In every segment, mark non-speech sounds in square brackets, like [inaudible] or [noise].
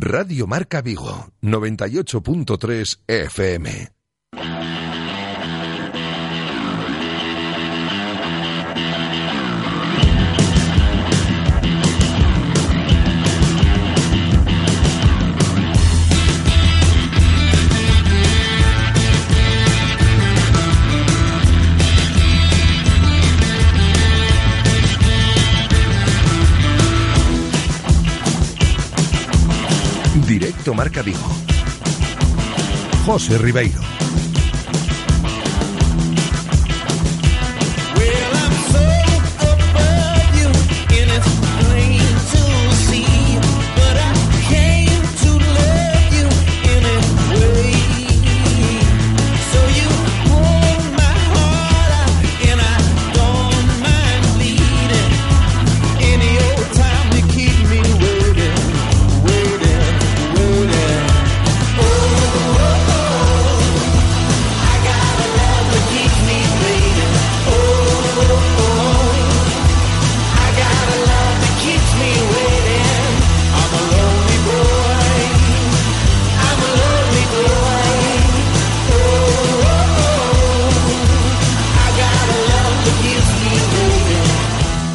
Radio Marca Vigo, 98.3 FM. Directo Marca Vigo. José Ribeiro.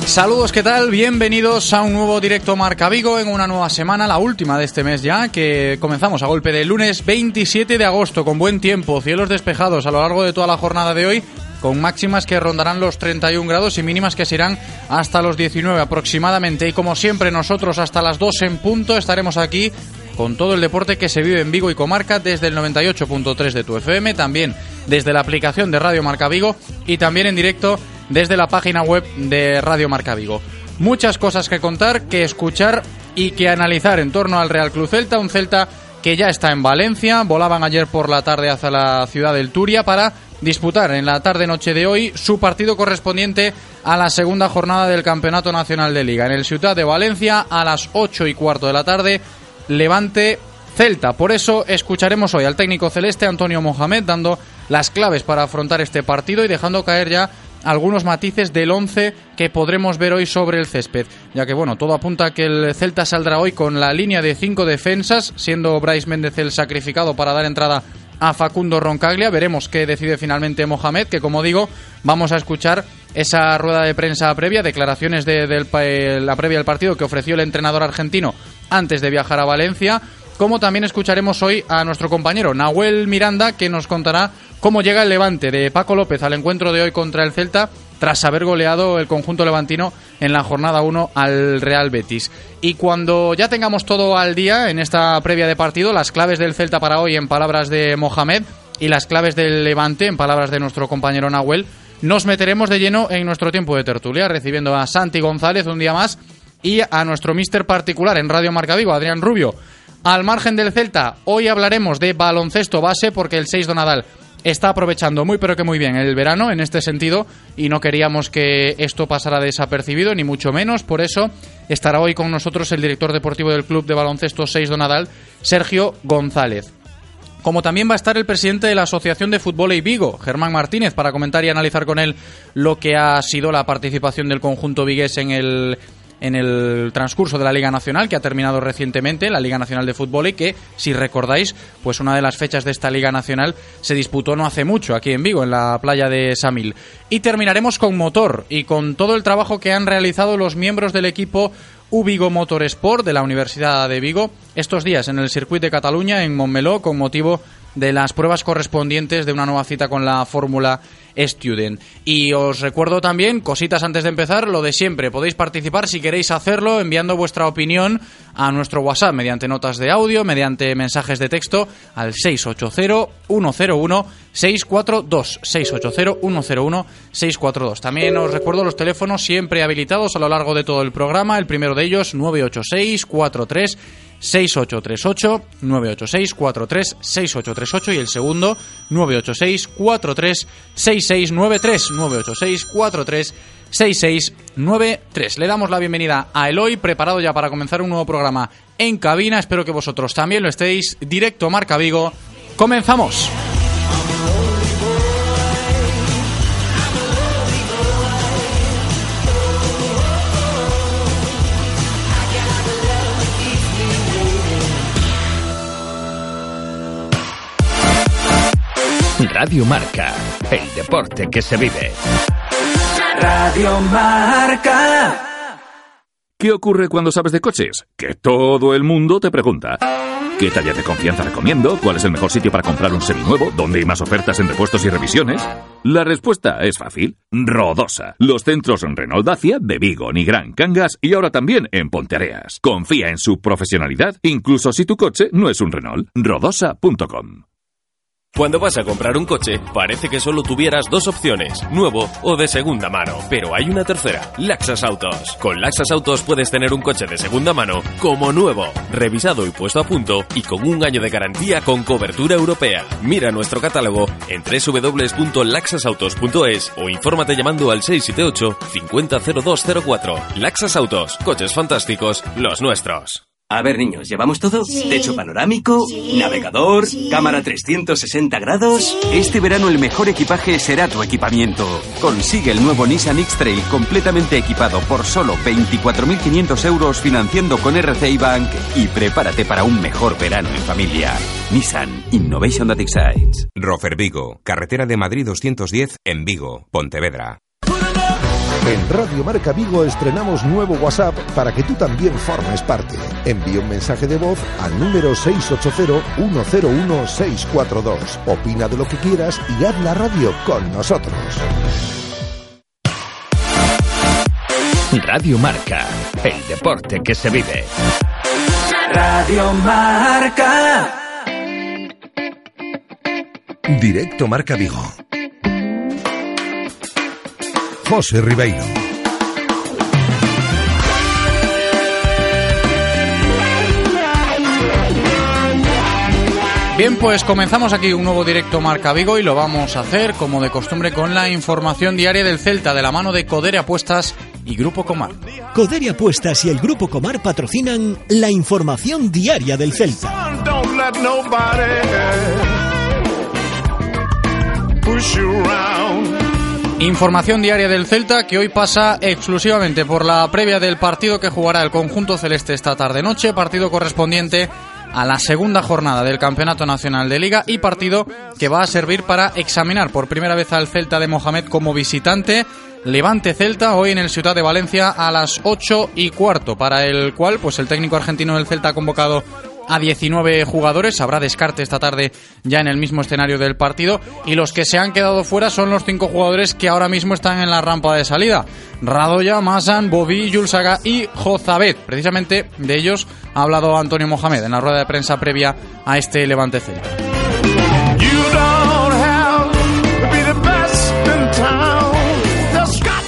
Saludos, ¿qué tal? Bienvenidos a un nuevo directo Marca Vigo en una nueva semana, la última de este mes ya, que comenzamos a golpe de lunes 27 de agosto con buen tiempo, cielos despejados a lo largo de toda la jornada de hoy, con máximas que rondarán los 31 grados y mínimas que se irán hasta los 19 aproximadamente. Y como siempre nosotros hasta las 2 en punto estaremos aquí con todo el deporte que se vive en Vigo y comarca desde el 98.3 de tu FM, también desde la aplicación de Radio Marca Vigo y también en directo desde la página web de Radio Marca Vigo. Muchas cosas que contar, que escuchar y que analizar en torno al Real Club Celta, un Celta que ya está en Valencia, volaban ayer por la tarde hacia la ciudad del Turia para disputar en la tarde-noche de hoy su partido correspondiente a la segunda jornada del Campeonato Nacional de Liga. En el Ciudad de Valencia, a las 8 y cuarto de la tarde, Levante Celta. Por eso escucharemos hoy al técnico celeste Antonio Mohamed dando las claves para afrontar este partido y dejando caer ya algunos matices del 11 que podremos ver hoy sobre el césped, ya que bueno, todo apunta a que el Celta saldrá hoy con la línea de cinco defensas, siendo Bryce Méndez el sacrificado para dar entrada a Facundo Roncaglia. Veremos qué decide finalmente Mohamed, que como digo, vamos a escuchar esa rueda de prensa previa, declaraciones de, la previa del partido que ofreció el entrenador argentino antes de viajar a Valencia, como también escucharemos hoy a nuestro compañero Nahuel Miranda, que nos contará cómo llega el levante de Paco López al encuentro de hoy contra el Celta tras haber goleado el conjunto levantino en la jornada 1 al Real Betis. Y cuando ya tengamos todo al día en esta previa de partido, las claves del Celta para hoy en palabras de Mohamed y las claves del Levante en palabras de nuestro compañero Nahuel, nos meteremos de lleno en nuestro tiempo de tertulia, recibiendo a Santi González un día más y a nuestro mister particular en Radio Marca Vigo, Adrián Rubio. Al margen del Celta, hoy hablaremos de baloncesto base porque el 6 Donadal está aprovechando muy pero que muy bien el verano en este sentido y no queríamos que esto pasara desapercibido ni mucho menos, por eso estará hoy con nosotros el director deportivo del Club de Baloncesto 6 Donadal, Sergio González. Como también va a estar el presidente de la Asociación de Fútbol y Vigo, Germán Martínez, para comentar y analizar con él lo que ha sido la participación del conjunto vigués en el en el transcurso de la Liga Nacional que ha terminado recientemente, la Liga Nacional de Fútbol y que, si recordáis, pues una de las fechas de esta Liga Nacional se disputó no hace mucho aquí en Vigo, en la playa de Samil. Y terminaremos con motor y con todo el trabajo que han realizado los miembros del equipo Ubigo Motorsport de la Universidad de Vigo estos días en el circuito de Cataluña en Montmeló con motivo de las pruebas correspondientes de una nueva cita con la Fórmula Student. Y os recuerdo también, cositas antes de empezar, lo de siempre. Podéis participar si queréis hacerlo enviando vuestra opinión a nuestro WhatsApp mediante notas de audio, mediante mensajes de texto al 680-101-642. 680-101-642. También os recuerdo los teléfonos siempre habilitados a lo largo de todo el programa. El primero de ellos, 986 43 6838 986 43 6838 y el segundo 986 43 6693 986 43 6693. Le damos la bienvenida a Eloy, preparado ya para comenzar un nuevo programa en cabina. Espero que vosotros también lo estéis. Directo Marca Vigo. Comenzamos. Radio Marca, el deporte que se vive. Radio Marca. ¿Qué ocurre cuando sabes de coches? Que todo el mundo te pregunta. ¿Qué talla de confianza recomiendo? ¿Cuál es el mejor sitio para comprar un seminuevo? ¿Dónde hay más ofertas en repuestos y revisiones? La respuesta es fácil. Rodosa. Los centros Renault Dacia de Vigo, Nigrán, Cangas y ahora también en Ponteareas. Confía en su profesionalidad, incluso si tu coche no es un Renault. Rodosa.com cuando vas a comprar un coche, parece que solo tuvieras dos opciones, nuevo o de segunda mano, pero hay una tercera, Laxas Autos. Con Laxas Autos puedes tener un coche de segunda mano como nuevo, revisado y puesto a punto y con un año de garantía con cobertura europea. Mira nuestro catálogo en www.laxasautos.es o infórmate llamando al 678 500204. Laxas Autos, coches fantásticos, los nuestros. A ver, niños, ¿llevamos todo? Techo panorámico, navegador, cámara 360 grados. Este verano el mejor equipaje será tu equipamiento. Consigue el nuevo Nissan X-Trail completamente equipado por solo 24.500 euros financiando con RCI Bank y prepárate para un mejor verano en familia. Nissan Innovation That Excites. Rofer Vigo, carretera de Madrid 210 en Vigo, Pontevedra. En Radio Marca Vigo estrenamos nuevo WhatsApp para que tú también formes parte. Envía un mensaje de voz al número 680-101-642. Opina de lo que quieras y haz la radio con nosotros. Radio Marca, el deporte que se vive. Radio Marca. Directo Marca Vigo. José Ribeiro. Bien, pues comenzamos aquí un nuevo directo Marca Vigo y lo vamos a hacer como de costumbre con la información diaria del Celta de la mano de Codere Apuestas y Grupo Comar. Codere Apuestas y el Grupo Comar patrocinan la información diaria del Celta. Información diaria del Celta que hoy pasa exclusivamente por la previa del partido que jugará el conjunto celeste esta tarde noche, partido correspondiente a la segunda jornada del Campeonato Nacional de Liga y partido que va a servir para examinar por primera vez al Celta de Mohamed como visitante. Levante Celta hoy en el Ciudad de Valencia a las 8 y cuarto, para el cual pues el técnico argentino del Celta ha convocado a 19 jugadores. Habrá descarte esta tarde ya en el mismo escenario del partido. Y los que se han quedado fuera son los cinco jugadores que ahora mismo están en la rampa de salida. Radoya, Masan, Bobi, Yulsaga y Jozabet. Precisamente de ellos ha hablado Antonio Mohamed en la rueda de prensa previa a este Levante Celta.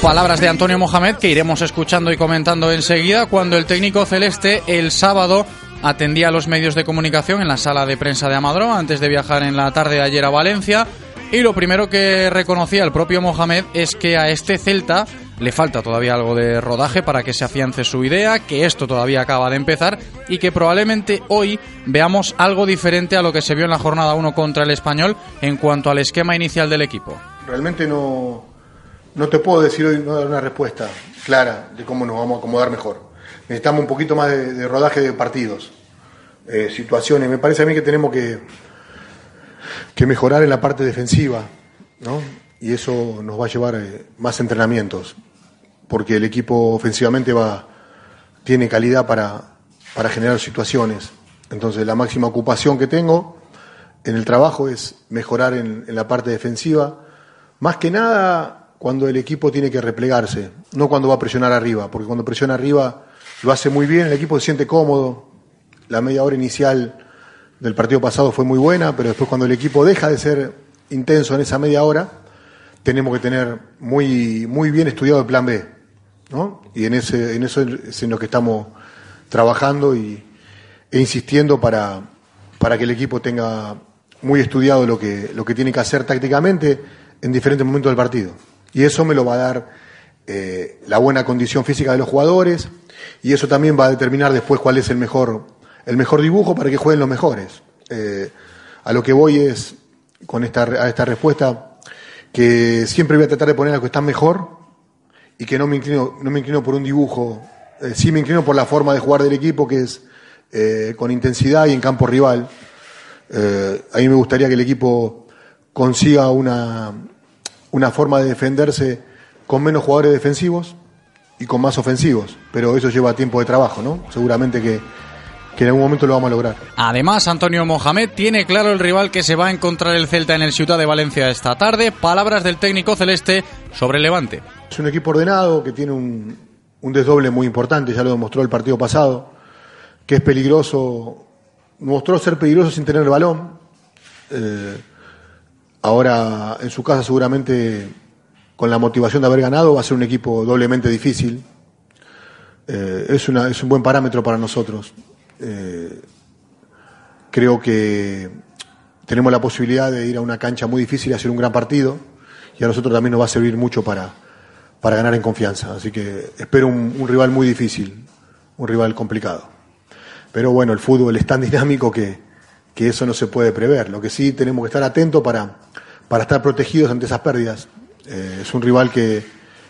Palabras de Antonio Mohamed que iremos escuchando y comentando enseguida cuando el técnico celeste el sábado atendía a los medios de comunicación en la sala de prensa de Amadro antes de viajar en la tarde de ayer a Valencia. Y lo primero que reconocía el propio Mohamed es que a este Celta le falta todavía algo de rodaje para que se afiance su idea, que esto todavía acaba de empezar y que probablemente hoy veamos algo diferente a lo que se vio en la jornada 1 contra el español en cuanto al esquema inicial del equipo. Realmente no, no te puedo decir hoy, dar una respuesta clara de cómo nos vamos a acomodar mejor necesitamos un poquito más de, rodaje de partidos, eh, situaciones. Me parece a mí que tenemos que, que mejorar en la parte defensiva, ¿no? Y eso nos va a llevar eh, más entrenamientos, porque el equipo ofensivamente va, tiene calidad para, para generar situaciones. Entonces la máxima ocupación que tengo en el trabajo es mejorar en, en la parte defensiva, más que nada cuando el equipo tiene que replegarse, no cuando va a presionar arriba, porque cuando presiona arriba lo hace muy bien, el equipo se siente cómodo. La media hora inicial del partido pasado fue muy buena, pero después cuando el equipo deja de ser intenso en esa media hora, tenemos que tener muy, muy bien estudiado el plan B. ¿no? Y en, ese, en eso es en lo que estamos trabajando y, e insistiendo para, para que el equipo tenga muy estudiado lo que, lo que tiene que hacer tácticamente en diferentes momentos del partido. Y eso me lo va a dar eh, la buena condición física de los jugadores, y eso también va a determinar después cuál es el mejor, el mejor dibujo para que jueguen los mejores. Eh, a lo que voy es, con esta, a esta respuesta, que siempre voy a tratar de poner a los que están mejor y que no me inclino, no me inclino por un dibujo, eh, sí me inclino por la forma de jugar del equipo, que es con intensidad y en campo rival. a mí me gustaría que el equipo consiga una, una forma de defenderse con menos jugadores defensivos y con más ofensivos. Pero eso lleva tiempo de trabajo, ¿no? Seguramente que, que en algún momento lo vamos a lograr. Además, Antonio Mohamed tiene claro el rival que se va a encontrar el Celta en el Ciudad de Valencia esta tarde. Palabras del técnico celeste sobre el Levante. Es un equipo ordenado que tiene un, un desdoble muy importante, ya lo demostró el partido pasado, que es peligroso, mostró ser peligroso sin tener el balón. Eh, ahora, en su casa seguramente con la motivación de haber ganado va a ser un equipo doblemente difícil. Eh, es, una, es un buen parámetro para nosotros. Eh, creo que tenemos la posibilidad de ir a una cancha muy difícil y hacer un gran partido y a nosotros también nos va a servir mucho para, para ganar en confianza. Así que espero un, rival muy difícil, un rival complicado. Pero bueno, el fútbol es tan dinámico que, que eso no se puede prever. Lo que sí tenemos que estar atentos para, para estar protegidos ante esas pérdidas. Eh, es un rival que,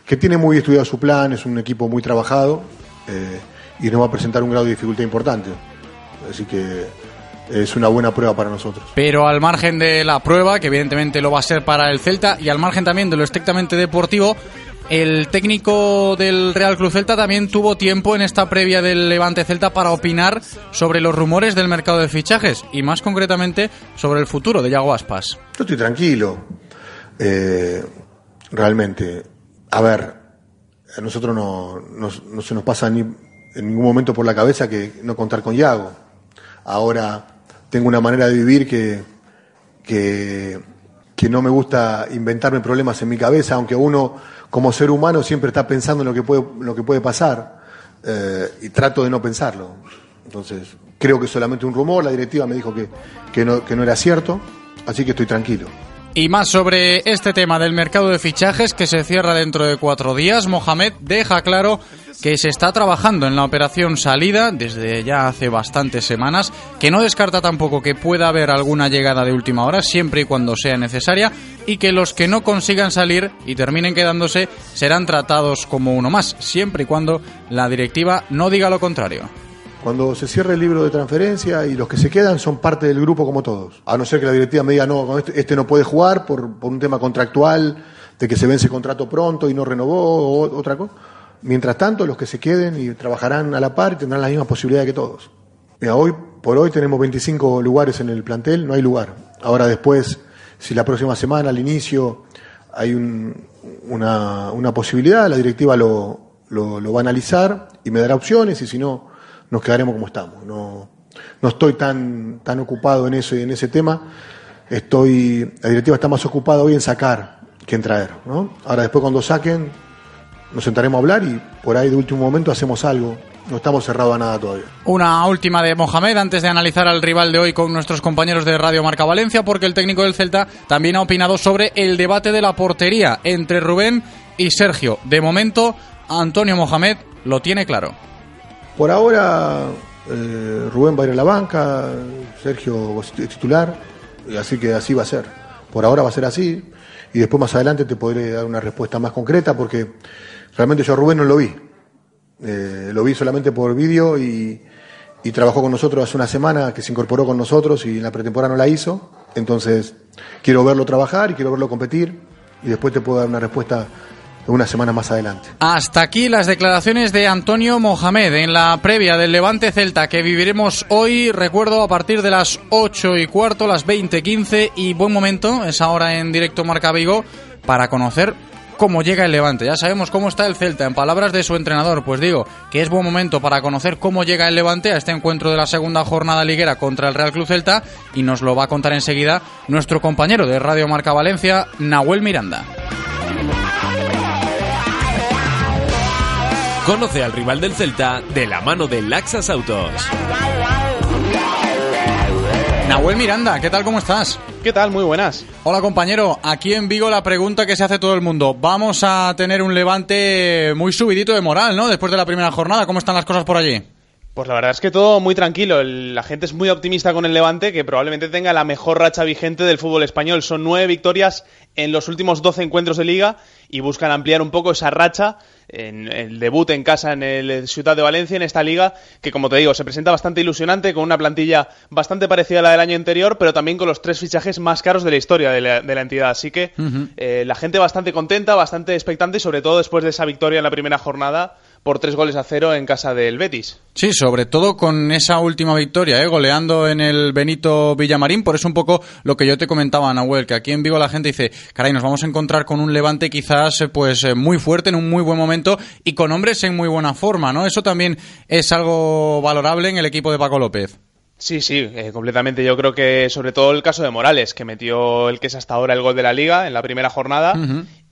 que tiene muy estudiado su plan, es un equipo muy trabajado eh, y nos va a presentar un grado de dificultad importante. Así que es una buena prueba para nosotros. Pero al margen de la prueba, que evidentemente lo va a ser para el Celta, y al margen también de lo estrictamente deportivo, el técnico del Real Cruz Celta también tuvo tiempo en esta previa del Levante Celta para opinar sobre los rumores del mercado de fichajes y más concretamente sobre el futuro de Yago Aspas. Yo estoy tranquilo, eh, realmente. A ver, a nosotros no, no, no se nos pasa ni en ningún momento por la cabeza que no contar con Yago. Ahora tengo una manera de vivir que, que, que no me gusta inventarme problemas en mi cabeza, aunque uno como ser humano siempre está pensando en lo que puede, lo que puede pasar eh, y trato de no pensarlo. Entonces, creo que solamente un rumor, la directiva me dijo que, que, no, que no era cierto, así que estoy tranquilo. Y más sobre este tema del mercado de fichajes que se cierra dentro de cuatro días, Mohamed deja claro que se está trabajando en la operación salida desde ya hace bastantes semanas, que no descarta tampoco que pueda haber alguna llegada de última hora siempre y cuando sea necesaria y que los que no consigan salir y terminen quedándose serán tratados como uno más, siempre y cuando la directiva no diga lo contrario. Cuando se cierre el libro de transferencia y los que se quedan son parte del grupo como todos. A no ser que la directiva me diga, no, este, este no puede jugar por, por, un tema contractual, de que se vence contrato pronto y no renovó o otra cosa. Mientras tanto, los que se queden y trabajarán a la par tendrán la misma posibilidad que todos. Mira, hoy por hoy tenemos 25 lugares en el plantel, no hay lugar. Ahora después, si la próxima semana, al inicio, hay un, una, una, posibilidad, la directiva lo, lo va a analizar y me dará opciones y si no nos quedaremos como estamos. No, no estoy tan, tan ocupado en eso y en ese tema. Estoy, la directiva está más ocupada hoy en sacar que en traer. ¿no? Ahora después cuando saquen, nos sentaremos a hablar y por ahí de último momento hacemos algo. No estamos cerrados a nada todavía. Una última de Mohamed antes de analizar al rival de hoy con nuestros compañeros de Radio Marca Valencia, porque el técnico del Celta también ha opinado sobre el debate de la portería entre Rubén y Sergio. De momento, Antonio Mohamed lo tiene claro. Por ahora, eh, Rubén va a ir a la banca, Sergio es titular, así que así va a ser. Por ahora va a ser así, y después más adelante te podré dar una respuesta más concreta, porque realmente yo a Rubén no lo vi. Eh, lo vi solamente por vídeo y, y, trabajó con nosotros hace una semana, que se incorporó con nosotros y en la pretemporada no la hizo. Entonces, quiero verlo trabajar y quiero verlo competir, y después te puedo dar una respuesta una semana más adelante. Hasta aquí las declaraciones de Antonio Mohamed en la previa del Levante Celta que viviremos hoy, recuerdo, a partir de las 8 y cuarto, las 20.15 y buen momento, es ahora en directo Marca Vigo, para conocer cómo llega el Levante. Ya sabemos cómo está el Celta. En palabras de su entrenador, pues digo que es buen momento para conocer cómo llega el Levante a este encuentro de la segunda jornada liguera contra el Real Club Celta y nos lo va a contar enseguida nuestro compañero de Radio Marca Valencia, Nahuel Miranda. Conoce al rival del Celta de la mano de Laxas Autos. Nahuel Miranda, ¿qué tal? ¿Cómo estás? ¿Qué tal? Muy buenas. Hola compañero, aquí en Vigo la pregunta que se hace todo el mundo. Vamos a tener un levante muy subidito de moral, ¿no? Después de la primera jornada, ¿cómo están las cosas por allí? Pues la verdad es que todo muy tranquilo. La gente es muy optimista con el Levante, que probablemente tenga la mejor racha vigente del fútbol español. Son nueve victorias en los últimos doce encuentros de liga y buscan ampliar un poco esa racha en el debut en casa en el Ciudad de Valencia, en esta liga, que como te digo, se presenta bastante ilusionante, con una plantilla bastante parecida a la del año anterior, pero también con los tres fichajes más caros de la historia de la, de la entidad. Así que eh, la gente bastante contenta, bastante expectante y sobre todo después de esa victoria en la primera jornada por tres goles a cero en casa del Betis. Sí, sobre todo con esa última victoria, ¿eh? goleando en el Benito Villamarín. Por eso un poco lo que yo te comentaba, Nahuel, que aquí en Vigo la gente dice, caray, nos vamos a encontrar con un Levante quizás eh, pues eh, muy fuerte, en un muy buen momento y con hombres en muy buena forma, ¿no? Eso también es algo valorable en el equipo de Paco López. Sí, sí, eh, completamente. Yo creo que sobre todo el caso de Morales, que metió el que es hasta ahora el gol de la liga en la primera jornada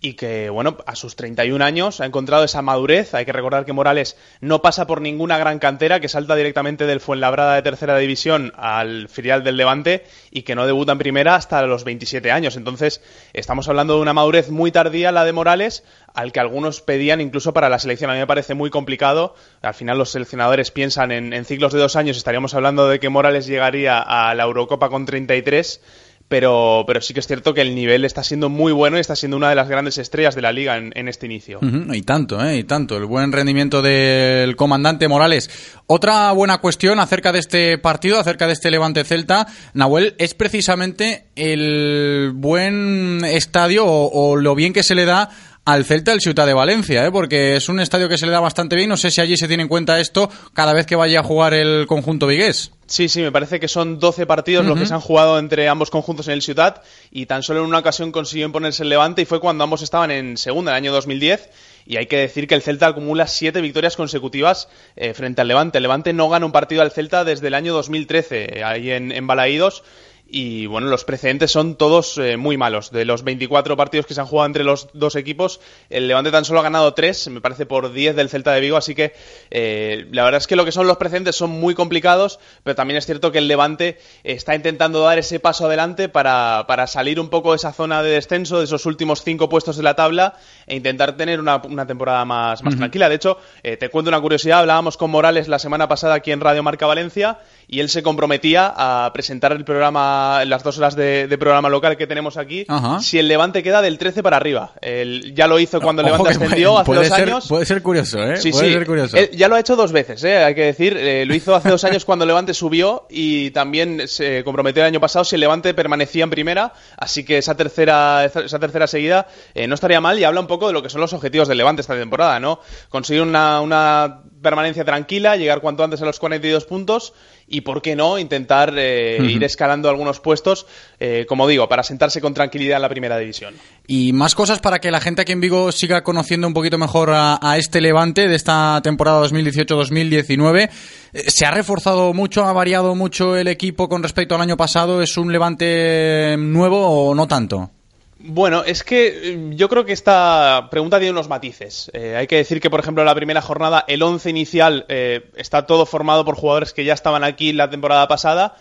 y que, bueno, a sus 31 años ha encontrado esa madurez. Hay que recordar que Morales no pasa por ninguna gran cantera, que salta directamente del Fuenlabrada de tercera división al filial del Levante y que no debuta en primera hasta los 27 años. Entonces, estamos hablando de una madurez muy tardía, la de Morales, al que algunos pedían incluso para la selección. A mí me parece muy complicado. Al final los seleccionadores piensan en, en ciclos de dos años. Estaríamos hablando de que Morales llegaría a la Eurocopa con 33 pero, pero sí que es cierto que el nivel está siendo muy bueno y está siendo una de las grandes estrellas de la liga en, en este inicio. Y tanto, ¿eh? Y tanto. El buen rendimiento del comandante Morales. Otra buena cuestión acerca de este partido, acerca de este Levante Celta, Nahuel, es precisamente el buen estadio o lo bien que se le da al Celta el Ciudad de Valencia, ¿eh? porque es un estadio que se le da bastante bien. No sé si allí se tiene en cuenta esto cada vez que vaya a jugar el conjunto vigués. Sí, sí, me parece que son 12 partidos los que se han jugado entre ambos conjuntos en el Ciudad y tan solo en una ocasión consiguió imponerse el Levante y fue cuando ambos estaban en segunda, en el año 2010. Y hay que decir que el Celta acumula siete victorias consecutivas eh, frente al Levante. El Levante no gana un partido al Celta desde el año 2013, eh, ahí en, en Balaídos. Y bueno, los precedentes son todos eh, muy malos. De los 24 partidos que se han jugado entre los dos equipos, el Levante tan solo ha ganado 3, me parece por 10 del Celta de Vigo. Así que eh, la verdad es que lo que son los precedentes son muy complicados, pero también es cierto que el Levante está intentando dar ese paso adelante para, para salir un poco de esa zona de descenso, de esos últimos cinco puestos de la tabla, e intentar tener una, una temporada más, más tranquila. De hecho, eh, te cuento una curiosidad. Hablábamos con Morales la semana pasada aquí en Radio Marca Valencia y él se comprometía a presentar el programa, las dos horas de, de programa local que tenemos aquí, Ajá. si el Levante queda del 13 para arriba. El- ya lo hizo cuando el Levante ascendió hace puede dos ser- años. Puede ser curioso, ¿eh? Sí, puede sí. ser curioso. Ya lo ha hecho dos veces, ¿eh? hay que decir. Eh, lo hizo hace dos años cuando el Levante subió y también se comprometió el año pasado si el Levante permanecía en primera. Así que esa tercera, esa tercera seguida eh, no estaría mal y habla un poco de lo que son los objetivos del Levante esta temporada, ¿no? Conseguir una, una permanencia tranquila, llegar cuanto antes a los 42 puntos y, ¿por qué no?, intentar eh, ir escalando algunos puestos, eh, como digo, para sentarse con tranquilidad en la primera división. Y más cosas para que la gente aquí en Vigo siga conociendo un poquito mejor a, a este Levante de esta temporada 2018-2019. Eh, ¿Se ha reforzado mucho, ha variado mucho el equipo con respecto al año pasado? ¿Es un Levante nuevo o no tanto? Bueno, es que eh, yo creo que esta pregunta tiene unos matices. Eh, hay que decir que, por ejemplo, la primera jornada el 11 inicial eh, está todo formado por jugadores que ya estaban aquí la temporada pasada,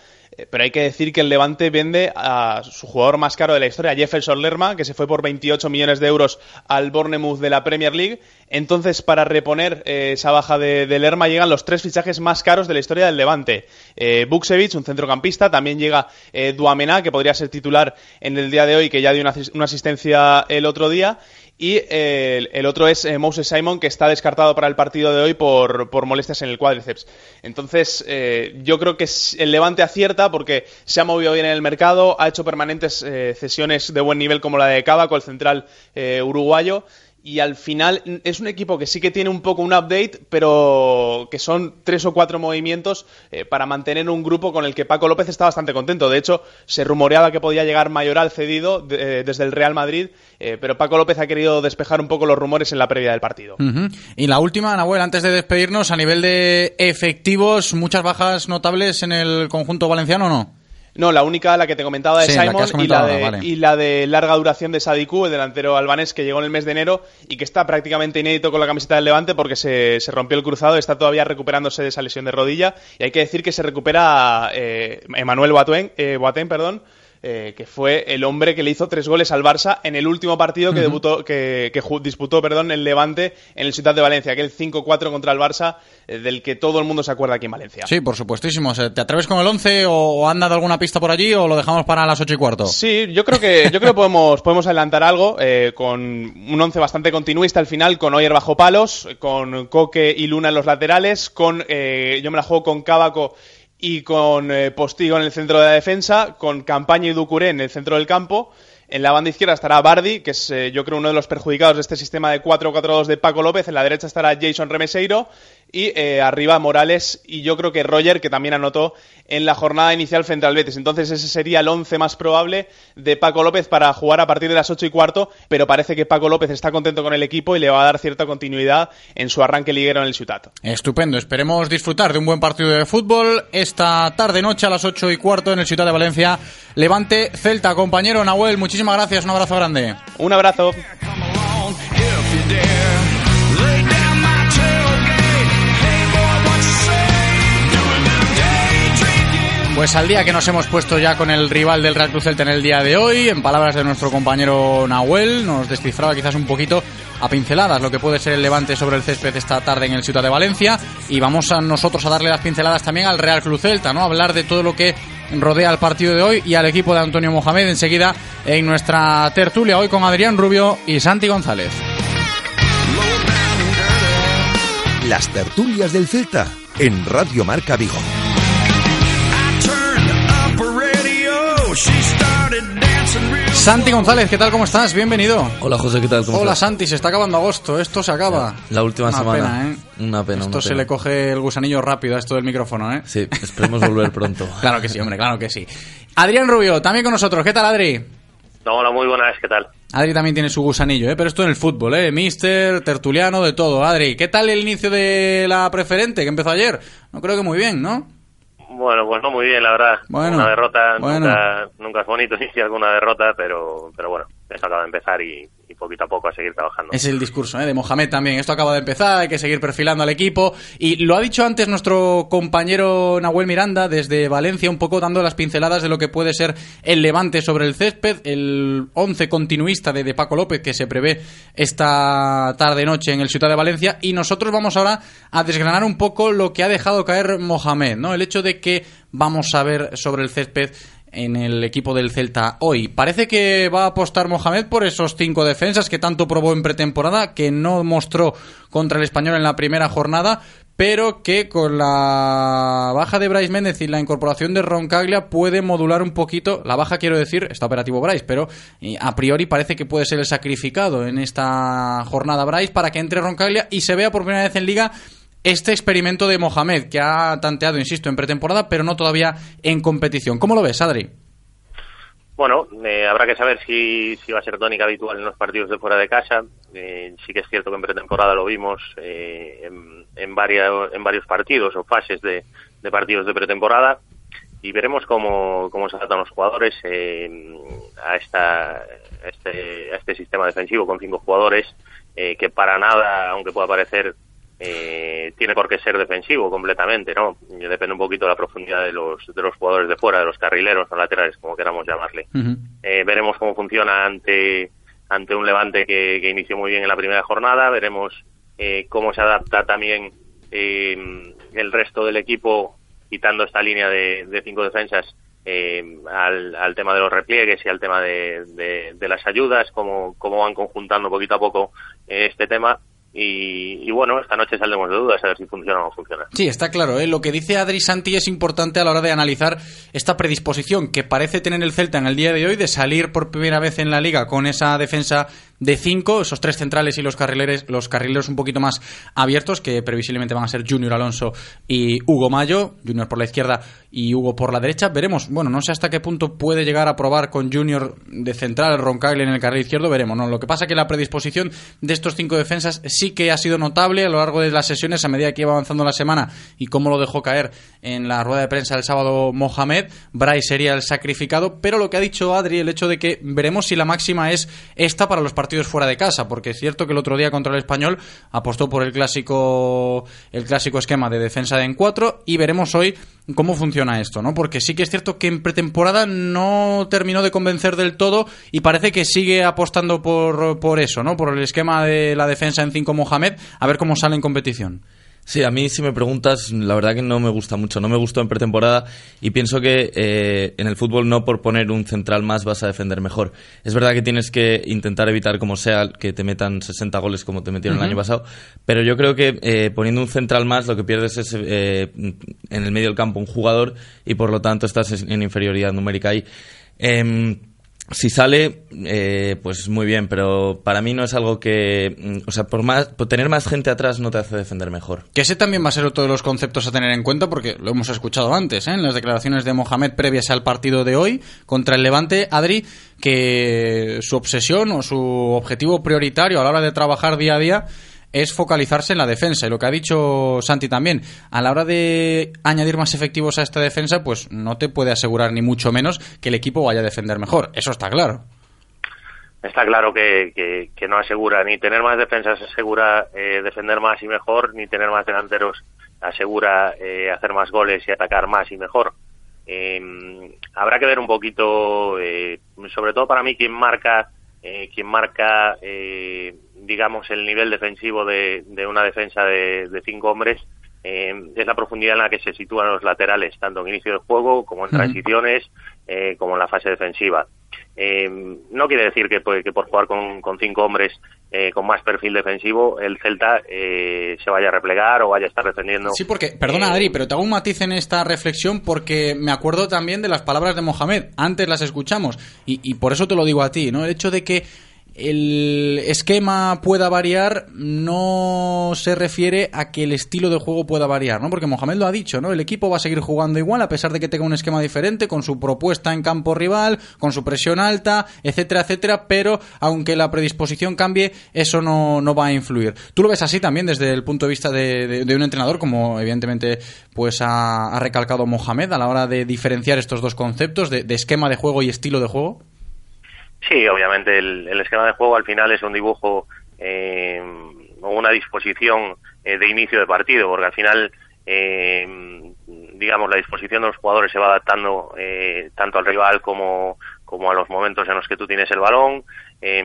pero hay que decir que el Levante vende a su jugador más caro de la historia, Jefferson Lerma, que se fue por 28 millones de euros al Bournemouth de la Premier League. Entonces, para reponer eh, esa baja de, Lerma, llegan los tres fichajes más caros de la historia del Levante. Eh, Buksevich, un centrocampista, también llega eh, Duamena, que podría ser titular en el día de hoy, que ya dio una asistencia el otro día. Y eh, el, otro es eh, Moses Simon, que está descartado para el partido de hoy por, por molestias en el cuádriceps. Entonces, eh, yo creo que el Levante acierta porque se ha movido bien en el mercado, ha hecho permanentes cesiones de buen nivel como la de Cava, el central uruguayo. Y al final es un equipo que sí que tiene un poco un update, pero que son tres o cuatro movimientos eh, para mantener un grupo con el que Paco López está bastante contento. De hecho, se rumoreaba que podía llegar Mayoral cedido eh, desde el Real Madrid, eh, pero Paco López ha querido despejar un poco los rumores en la previa del partido. Y la última, Nahuel, antes de despedirnos, a nivel de efectivos, muchas bajas notables en el conjunto valenciano o no? No, la única, la que te comentaba de Sí, Simon y, la de, ahora, vale. y la de larga duración de Sadiku, el delantero albanés que llegó en el mes de enero y que está prácticamente inédito con la camiseta del Levante porque se, se rompió el cruzado, está todavía recuperándose de esa lesión de rodilla y hay que decir que se recupera eh, Emanuel Boateng, eh, Boateng, perdón, eh, que fue el hombre que le hizo tres goles al Barça en el último partido que debutó, que, que disputó, perdón, el Levante en el Ciudad de Valencia, aquel 5-4 contra el Barça, eh, del que todo el mundo se acuerda aquí en Valencia. Sí, por supuestísimo. ¿Te atreves con el 11 o, han dado alguna pista por allí o lo dejamos para las 8 y cuarto? Sí, yo creo que yo creo que podemos podemos adelantar algo eh, con un 11 bastante continuista al final, con Oyer bajo palos, con Coque y Luna en los laterales, con yo me la juego con Cábaco y con eh, Postigo en el centro de la defensa, con Campaña y Ducuré en el centro del campo. En la banda izquierda estará Bardi, que es eh, yo creo uno de los perjudicados de este sistema de 4-4-2 de Paco López. En la derecha estará Jason Remeseiro y eh, arriba Morales y yo creo que Roger, que también anotó en la jornada inicial frente al Betis. Entonces ese sería el 11 más probable de Paco López para jugar a partir de las 8 y cuarto, pero parece que Paco López está contento con el equipo y le va a dar cierta continuidad en su arranque liguero en el Ciutat. Estupendo, esperemos disfrutar de un buen partido de fútbol esta tarde-noche a las 8 y cuarto en el Ciutat de Valencia. Levante Celta, compañero Nahuel, muchísimas gracias, un abrazo grande. Un abrazo. Pues al día que nos hemos puesto ya con el rival del Real Cruz Celta en el día de hoy, en palabras de nuestro compañero Nahuel, nos descifraba quizás un poquito a pinceladas lo que puede ser el levante sobre el césped esta tarde en el Ciudad de Valencia y vamos a nosotros a darle las pinceladas también al Real Cruz Celta, ¿no? Hablar de todo lo que rodea al partido de hoy y al equipo de Antonio Mohamed enseguida en nuestra tertulia hoy con Adrián Rubio y Santi González. Las tertulias del Celta en Radio Marca Vigo. Santi González, ¿qué tal? ¿Cómo estás? Bienvenido. Hola José, ¿qué tal? ¿Cómo Hola Santi, se está acabando agosto, esto se acaba. La última una semana. Pena, ¿eh? Una pena. Esto se le coge el gusanillo rápido a esto del micrófono, ¿eh? Sí, esperemos volver pronto. [laughs] claro que sí, hombre, claro que sí. Adrián Rubio, también con nosotros. ¿Qué tal, Adri? Hola, muy buenas, ¿qué tal? Adri también tiene su gusanillo, ¿eh? pero esto en el fútbol, ¿eh? Mister, tertuliano, de todo. Adri, ¿qué tal el inicio de la preferente que empezó ayer? No creo que muy bien, ¿no? Bueno, pues no muy bien, la verdad. Bueno, una derrota bueno. nunca, nunca es bonito iniciar con una derrota, pero, pero bueno, eso acaba de empezar y, y poquito a poco a seguir trabajando. Es el discurso ¿eh? de Mohamed también. Esto acaba de empezar, hay que seguir perfilando al equipo. Y lo ha dicho antes nuestro compañero Nahuel Miranda desde Valencia, un poco dando las pinceladas de lo que puede ser el levante sobre el césped, el 11 continuista de, de Paco López que se prevé esta tarde-noche en el Ciudad de Valencia. Y nosotros vamos ahora a desgranar un poco lo que ha dejado caer Mohamed, ¿no? El hecho de que vamos a ver sobre el césped en el equipo del Celta hoy. Parece que va a apostar Mohamed por esos cinco defensas que tanto probó en pretemporada, que no mostró contra el español en la primera jornada, pero que con la baja de Bryce Méndez y la incorporación de Roncaglia puede modular un poquito, la baja quiero decir, está operativo Bryce, pero eh, a priori parece que puede ser el sacrificado en esta jornada Bryce para que entre Roncaglia y se vea por primera vez en liga este experimento de Mohamed, que ha tanteado, insisto, en pretemporada, pero no todavía en competición. ¿Cómo lo ves, Adri? Bueno, eh, habrá que saber si, si va a ser tónica habitual en los partidos de fuera de casa. Eh, sí que es cierto que en pretemporada lo vimos eh, en, en, varios, en varios partidos o fases de, partidos de pretemporada y veremos cómo, cómo se adaptan los jugadores eh, a, esta, este, a este sistema defensivo con cinco jugadores eh, que para nada, aunque pueda parecer eh, tiene por qué ser defensivo completamente, ¿no? Depende un poquito de la profundidad de los, de los jugadores de fuera, de los carrileros o laterales, como queramos llamarle. Uh -huh. eh, veremos cómo funciona ante, ante un Levante que, que, inició muy bien en la primera jornada, veremos eh, cómo se adapta también eh, el resto del equipo quitando esta línea de, de cinco defensas eh, al, al, tema de los repliegues y al tema de, de, de las ayudas, cómo, cómo, van conjuntando poquito a poco este tema y, y, bueno, esta noche saldremos de dudas a ver si funciona o no funciona. Sí, está claro. ¿eh? Lo que dice Adri Santi es importante a la hora de analizar esta predisposición que parece tener el Celta en el día de hoy de salir por primera vez en la liga con esa defensa de cinco, esos tres centrales y los carrileros, los carrileros un poquito más abiertos, que previsiblemente van a ser Junior Alonso y Hugo Mayo, Junior por la izquierda y Hugo por la derecha. Veremos, bueno, no sé hasta qué punto puede llegar a probar con Junior de central, Roncagle en el carril izquierdo, veremos, ¿no? Lo que pasa que la predisposición de estos cinco defensas sí que ha sido notable a lo largo de las sesiones a medida que iba avanzando la semana y cómo lo dejó caer en la rueda de prensa el sábado Mohamed. Bryce sería el sacrificado, pero lo que ha dicho Adri, el hecho de que veremos si la máxima es esta para los partidos partidos fuera de casa, porque es cierto que el otro día contra el Español apostó por el clásico el clásico esquema de defensa de en cuatro y veremos hoy cómo funciona esto, ¿no? Porque sí que es cierto que en pretemporada no terminó de convencer del todo y parece que sigue apostando por, por eso, ¿no? Por el esquema de la defensa en 5 Mohamed, a ver cómo sale en competición. Sí, a mí si me preguntas, la verdad que no me gusta mucho. No me gustó en pretemporada y pienso que eh, en el fútbol no por poner un central más vas a defender mejor. Es verdad que tienes que intentar evitar como sea que te metan 60 goles como te metieron el año pasado, pero yo creo que eh, poniendo un central más lo que pierdes es eh, en el medio del campo un jugador y por lo tanto estás en inferioridad numérica ahí. Si sale, eh, pues muy bien, pero para mí no es algo que. mm, O sea, por, más, por tener más gente atrás no te hace defender mejor. Que ese también va a ser otro de los conceptos a tener en cuenta porque lo hemos escuchado antes, ¿eh? en las declaraciones de Mohamed previas al partido de hoy contra el Levante, Adri, que su obsesión o su objetivo prioritario a la hora de trabajar día a día es focalizarse en la defensa. Y lo que ha dicho Santi también, a la hora de añadir más efectivos a esta defensa, pues no te puede asegurar ni mucho menos que el equipo vaya a defender mejor. Eso está claro. Está claro que, que, no asegura ni tener más defensas asegura eh, defender más y mejor, ni tener más delanteros asegura eh, hacer más goles y atacar más y mejor. Eh, habrá que ver un poquito, eh, sobre todo para mí, quién marca, quién marca, digamos, el nivel defensivo de, de una defensa de, de cinco hombres. Eh, es la profundidad en la que se sitúan los laterales, tanto en inicio del juego como en transiciones, eh, como en la fase defensiva. Eh, no quiere decir que, por- que por jugar con, con cinco hombres eh, con más perfil defensivo el Celta eh, se vaya a replegar o vaya a estar defendiendo. Sí, porque, perdona Adri, pero te hago un matiz en esta reflexión porque me acuerdo también de las palabras de Mohamed. Antes las escuchamos y, y por eso te lo digo a ti, ¿no? El hecho de que el esquema pueda variar no se refiere a que el estilo de juego pueda variar, ¿no? Porque Mohamed lo ha dicho, ¿no? El equipo va a seguir jugando igual a pesar de que tenga un esquema diferente, con su propuesta en campo rival, con su presión alta, etcétera, etcétera, pero aunque la predisposición cambie, eso no, no va a influir. ¿Tú lo ves así también desde el punto de vista de, de- de un entrenador, como evidentemente pues ha, ha recalcado Mohamed a la hora de diferenciar estos dos conceptos de, de esquema de juego y estilo de juego? Sí, obviamente el, esquema de juego al final es un dibujo eh, o una disposición eh, de inicio de partido, porque al final, eh, digamos, la disposición de los jugadores se va adaptando eh, tanto al rival como, como a los momentos en los que tú tienes el balón. Eh,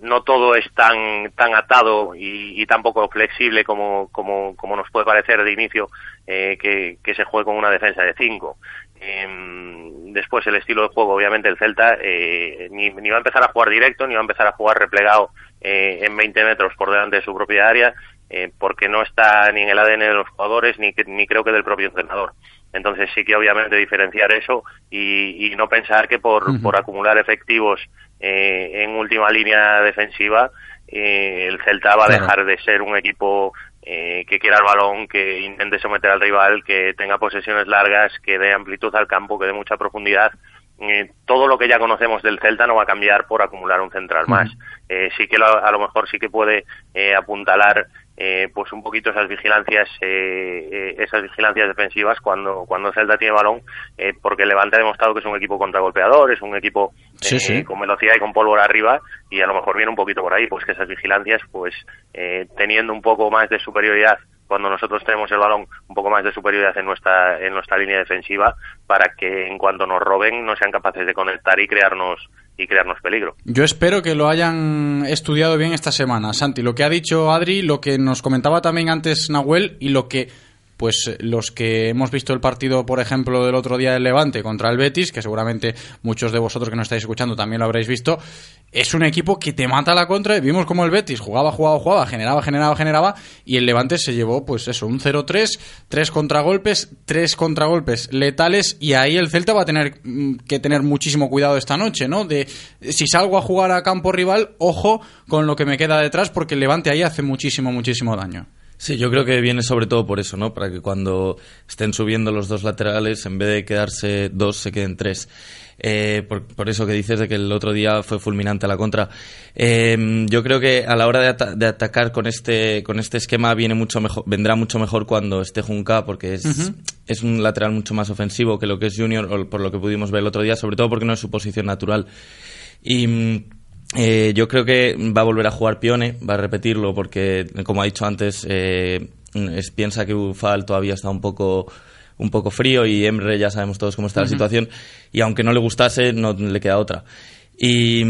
no todo es tan, tan atado y, tan poco flexible como, como, como, nos puede parecer de inicio que, que se juegue con una defensa de 5. Em, después el estilo de juego, obviamente el Celta eh, ni, ni, va a empezar a jugar directo, ni va a empezar a jugar replegado eh, en 20 metros por delante de su propia área, eh, porque no está ni en el ADN de los jugadores, ni, ni creo que del propio entrenador. Entonces sí que obviamente diferenciar eso y, no pensar que por, por acumular efectivos eh, en última línea defensiva, eh, el Celta va a dejar de ser un equipo eh, que quiera el balón, que intente someter al rival, que tenga posesiones largas, que dé amplitud al campo, que dé mucha profundidad. Eh, todo lo que ya conocemos del Celta no va a cambiar por acumular un central más. Eh, sí que lo- a lo mejor sí que puede eh, apuntalar eh, pues un poquito esas vigilancias eh, eh, esas vigilancias defensivas cuando cuando Celta tiene balón eh, porque Levante ha demostrado que es un equipo contragolpeador es un equipo Sí, eh, sí. con velocidad y con pólvora arriba y a lo mejor viene un poquito por ahí pues que esas vigilancias pues eh, teniendo un poco más de superioridad cuando nosotros tenemos el balón un poco más de superioridad en nuestra en nuestra línea defensiva para que en cuanto nos roben no sean capaces de conectar y crearnos y crearnos peligro Yo espero que lo hayan estudiado bien esta semana, Santi. Lo que ha dicho Adri, lo que nos comentaba también antes Nahuel y lo que, pues, los que hemos visto el partido, por ejemplo, del otro día del Levante contra el Betis, que seguramente muchos de vosotros que nos estáis escuchando también lo habréis visto, es un equipo que te mata la contra. y Vimos como el Betis jugaba, jugaba, jugaba, generaba, generaba, generaba, y el Levante se llevó, pues eso, un 0-3, tres contragolpes, tres contragolpes letales, y ahí el Celta va a tener mm, que tener muchísimo cuidado esta noche, ¿no? De si salgo a jugar a campo rival, ojo con lo que me queda detrás, porque el Levante ahí hace muchísimo, muchísimo daño. Sí, yo creo que viene sobre todo por eso, ¿no? Para que cuando estén subiendo los dos laterales, en vez de quedarse dos, se queden tres. Eh, por, por eso que dices de que el otro día fue fulminante a la contra. Eh, yo creo que a la hora de, ata- de atacar con este, con este esquema viene mucho mejor, vendrá mucho mejor cuando esté Junca, porque es, es un lateral mucho más ofensivo que lo que es Junior, o por lo que pudimos ver el otro día, sobre todo porque no es su posición natural. Y, mm, Eh, yo creo que va a volver a jugar Pione, va a repetirlo porque, como ha dicho antes, eh, es, piensa que Ufal todavía está un poco un poco frío y Emre ya sabemos todos cómo está la situación y aunque no le gustase no le queda otra. Y,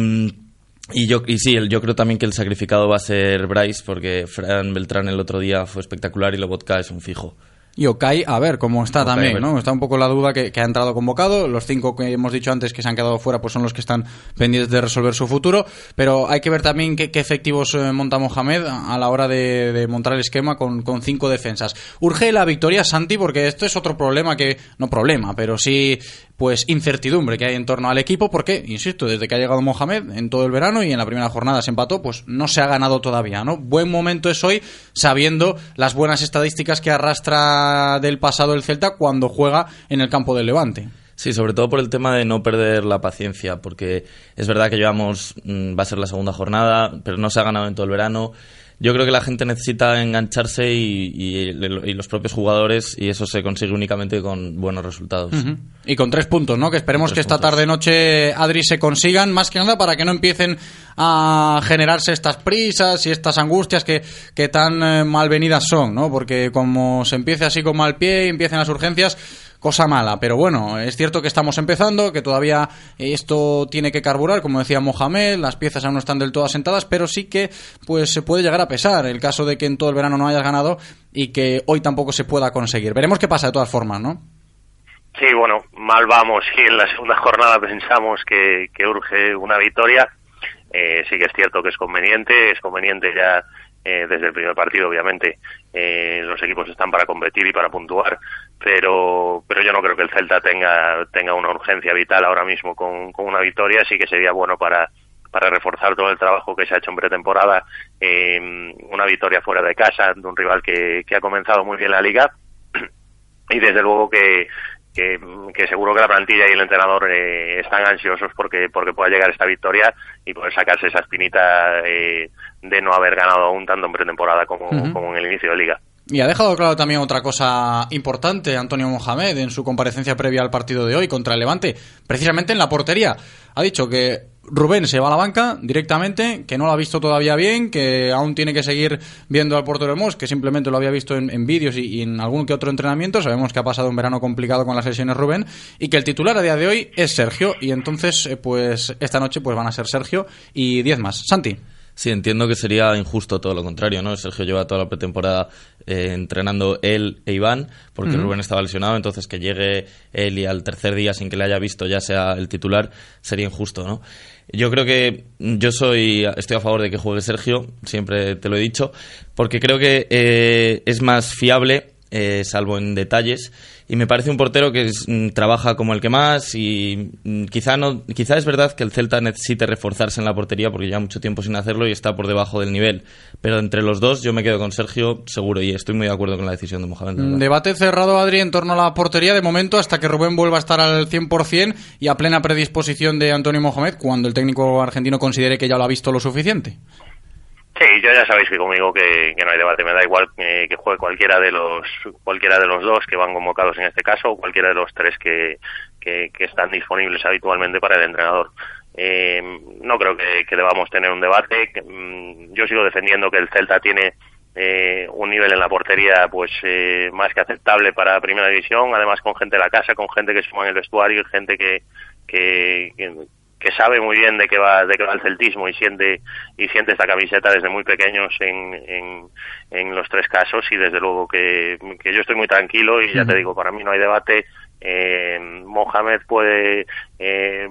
y yo y sí, yo creo también que el sacrificado va a ser Bryce porque Fran Beltrán el otro día fue espectacular y Lobotka es un fijo. Y Okai, a ver cómo está también, ¿no? Está un poco la duda que, ha entrado convocado. Los cinco que hemos dicho antes que se han quedado fuera, pues son los que están pendientes de resolver su futuro. Pero hay que ver también qué, efectivos eh, monta Mohamed a la hora de, montar el esquema con, con, cinco defensas. Urge la victoria, Santi, porque esto es otro problema que, no problema, pero sí pues incertidumbre que hay en torno al equipo porque, insisto, desde que ha llegado Mohamed en todo el verano y en la primera jornada se empató, pues no se ha ganado todavía, ¿no? Buen momento es hoy sabiendo las buenas estadísticas que arrastra del pasado el Celta cuando juega en el campo del Levante. Sí, sobre todo por el tema de no perder la paciencia, porque es verdad que llevamos, mm, va a ser la segunda jornada, pero no se ha ganado en todo el verano yo creo que la gente necesita engancharse y, los propios jugadores y eso se consigue únicamente con buenos resultados. Y con tres puntos, ¿no? Que esperemos que esta tarde-noche, Adri, se consigan, más que nada para que no empiecen a generarse estas prisas y estas angustias que, que tan eh, malvenidas son, ¿no? Porque como se empiece así con mal pie y empiecen las urgencias cosa mala. Pero bueno, es cierto que estamos empezando, que todavía esto tiene que carburar, como decía Mohamed, las piezas aún no están del todo asentadas, pero sí que pues se puede llegar a pesar el caso de que en todo el verano no hayas ganado y que hoy tampoco se pueda conseguir. Veremos qué pasa de todas formas, ¿no? Sí, bueno, mal vamos y en la segunda jornada pensamos que, urge una victoria. Eh, sí que es cierto que es conveniente, es conveniente ya eh, desde el primer partido, obviamente. Eh, los equipos están para competir y para puntuar, pero pero yo no creo que el Celta tenga tenga una urgencia vital ahora mismo con, con una victoria sí que sería bueno para para reforzar todo el trabajo que se ha hecho en pretemporada eh, una victoria fuera de casa de un rival que, que ha comenzado muy bien la liga [clears throat] y desde luego que, que, seguro que la plantilla y el entrenador eh, están ansiosos porque porque pueda llegar esta victoria y poder sacarse esa espinita eh, de no haber ganado aún tanto en pretemporada como, como en el inicio de liga. Y ha dejado claro también otra cosa importante Antonio Mohamed en su comparecencia previa al partido de hoy contra el Levante, precisamente en la portería. Ha dicho que Rubén se va a la banca directamente, que no lo ha visto todavía bien, que aún tiene que seguir viendo al portero de Mos, que simplemente lo había visto en, vídeos y, en algún que otro entrenamiento. Sabemos que ha pasado un verano complicado con las sesiones Rubén y que el titular a día de hoy es Sergio y entonces eh, pues esta noche pues van a ser Sergio y 10 más. Santi. Sí, entiendo que sería injusto todo lo contrario, ¿no? Sergio lleva toda la pretemporada eh, entrenando él e Iván, porque Rubén estaba lesionado, entonces que llegue él y al tercer día sin que le haya visto ya sea el titular, sería injusto, ¿no? Yo creo que yo soy estoy a favor de que juegue Sergio, siempre te lo he dicho, porque creo que eh, es más fiable, eh, salvo en detalles, y me parece un portero que mm, trabaja como el que más y mm, quizá no quizá es verdad que el Celta necesite reforzarse en la portería porque lleva mucho tiempo sin hacerlo y está por debajo del nivel. Pero entre los dos yo me quedo con Sergio seguro y estoy muy de acuerdo con la decisión de Mohamed debate cerrado Adri en torno a la portería de momento hasta que Rubén vuelva a estar al 100% y a plena predisposición de Antonio Mohamed cuando el técnico argentino considere que ya lo ha visto lo suficiente Sí, yo ya sabéis que conmigo que, no hay debate. Me da igual eh, que juegue cualquiera de los cualquiera de los dos que van convocados en este caso o cualquiera de los tres que, que, están disponibles habitualmente para el entrenador. Eh, no creo que, debamos tener un debate. Mm, yo sigo defendiendo que el Celta tiene eh, un nivel en la portería pues más que aceptable para Primera División, además con gente de la casa, con gente que suma en el vestuario, gente que, que, que sabe muy bien de qué va de qué va el celtismo y siente y siente esta camiseta desde muy pequeños en, en, en los tres casos y desde luego que, que yo estoy muy tranquilo y ya te digo para mí no hay debate eh, Mohamed puede eh,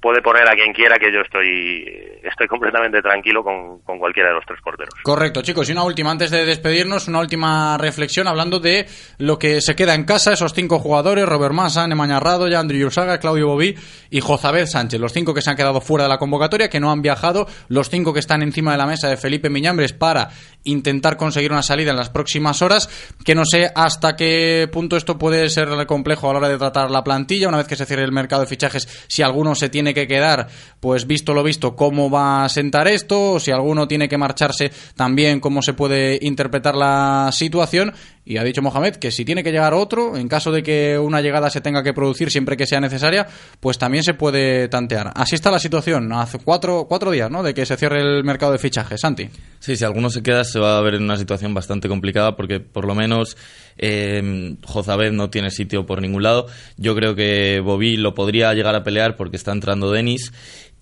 puede poner a quien quiera que yo estoy estoy completamente tranquilo con, con, cualquiera de los tres porteros. Correcto, chicos. Y una última, antes de despedirnos, una última reflexión hablando de lo que se queda en casa, esos cinco jugadores, Robert Massa, Nemaña ya Andrew Ursaga, Claudio Bobí y Jozabed Sánchez, los cinco que se han quedado fuera de la convocatoria, que no han viajado, los cinco que están encima de la mesa de Felipe Miñambres para intentar conseguir una salida en las próximas horas, que no sé hasta qué punto esto puede ser complejo a la hora de tratar la plantilla, una vez que se cierre el mercado de fichajes si alguno se tiene que quedar, pues visto lo visto, cómo va a sentar esto, si alguno tiene que marcharse, también cómo se puede interpretar la situación y ha dicho Mohamed que si tiene que llegar otro, en caso de que una llegada se tenga que producir siempre que sea necesaria, pues también se puede tantear. Así está la situación, hace cuatro, cuatro días ¿no? de que se cierre el mercado de fichajes. Santi. Sí, si alguno se queda se va a ver en una situación bastante complicada porque por lo menos eh, Jozabed no tiene sitio por ningún lado. Yo creo que Bobby lo podría llegar a pelear porque está entrando Denis,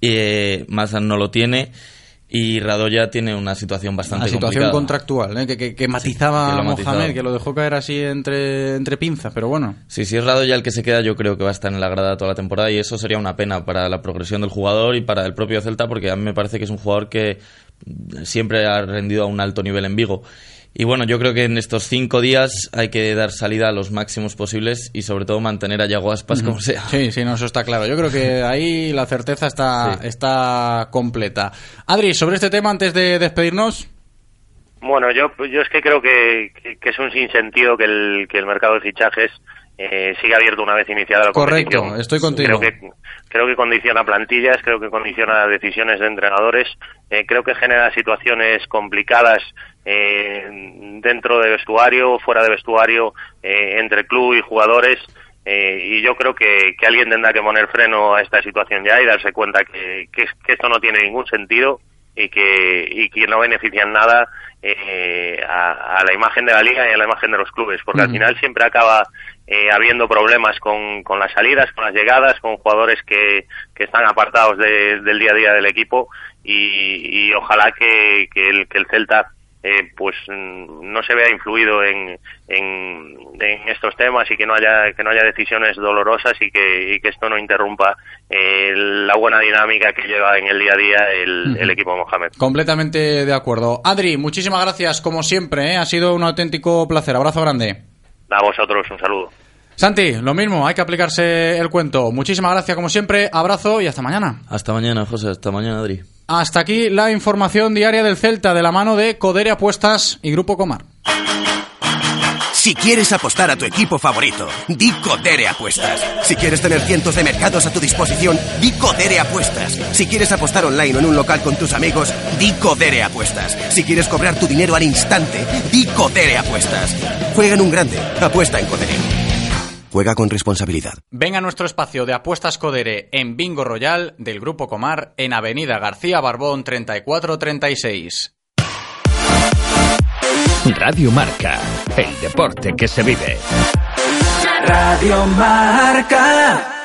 eh, Mazan no lo tiene. Y Radoya tiene una situación bastante Una situación complicada. contractual, ¿eh? que, que- que matizaba que a. Mohamed, que lo dejó caer así entre, entre pinzas, pero bueno. Sí, si es Radoya el que se queda, yo creo que va a estar en la grada toda la temporada y eso sería una pena para la progresión del jugador y para el propio Celta porque a mí me parece que es un jugador que siempre ha rendido a un alto nivel en Vigo. Y bueno, yo creo que en estos cinco días hay que dar salida a los máximos posibles y sobre todo mantener a Yago Aspas como sea. Sí, sí, no, eso está claro. Yo creo que ahí la certeza está, está completa. Adri, sobre este tema, antes de despedirnos. Bueno, yo, yo es que creo que, que- que es un sinsentido que el, que el mercado de fichajes eh, siga abierto una vez iniciada la Correcto, competición. estoy contigo. Creo que, creo que condiciona plantillas, creo que condiciona decisiones de entrenadores, eh, creo que genera situaciones complicadas eh, dentro de vestuario, fuera de vestuario, eh, entre club y jugadores. eh, y yo creo que, que alguien tendrá que poner freno a esta situación ya y darse cuenta que, que, es- que esto no tiene ningún sentido y que, y que no beneficia en nada eh, a, a la imagen de la liga y a la imagen de los clubes, porque al final siempre acaba eh, habiendo problemas con, con las salidas, con las llegadas, con jugadores que, que están apartados de- del día a día del equipo y, y ojalá que, que, el, que el Celta eh, pues mm, no se vea influido en, en, en estos temas y que no haya que no haya decisiones dolorosas y que, y que esto no interrumpa eh, la buena dinámica que lleva en el día a día el, equipo de Mohamed. Completamente de acuerdo. Adri, muchísimas gracias, como siempre, ¿eh? ha sido un auténtico placer. Abrazo grande. A vosotros un saludo. Santi, lo mismo, hay que aplicarse el cuento. Muchísimas gracias, como siempre, abrazo y hasta mañana. Hasta mañana, José. Hasta mañana, Adri. Hasta aquí la información diaria del Celta de la mano de Codere Apuestas y Grupo Comar. Si quieres apostar a tu equipo favorito, di Codere Apuestas. Si quieres tener cientos de mercados a tu disposición, di Codere Apuestas. Si quieres apostar online o en un local con tus amigos, di Codere Apuestas. Si quieres cobrar tu dinero al instante, di Codere Apuestas. Juega en un grande, apuesta en Codere. Juega con responsabilidad. Venga a nuestro espacio de apuestas Codere en Bingo Royal del Grupo Comar en Avenida García Barbón 3436. Radio Marca, el deporte que se vive. Radio Marca.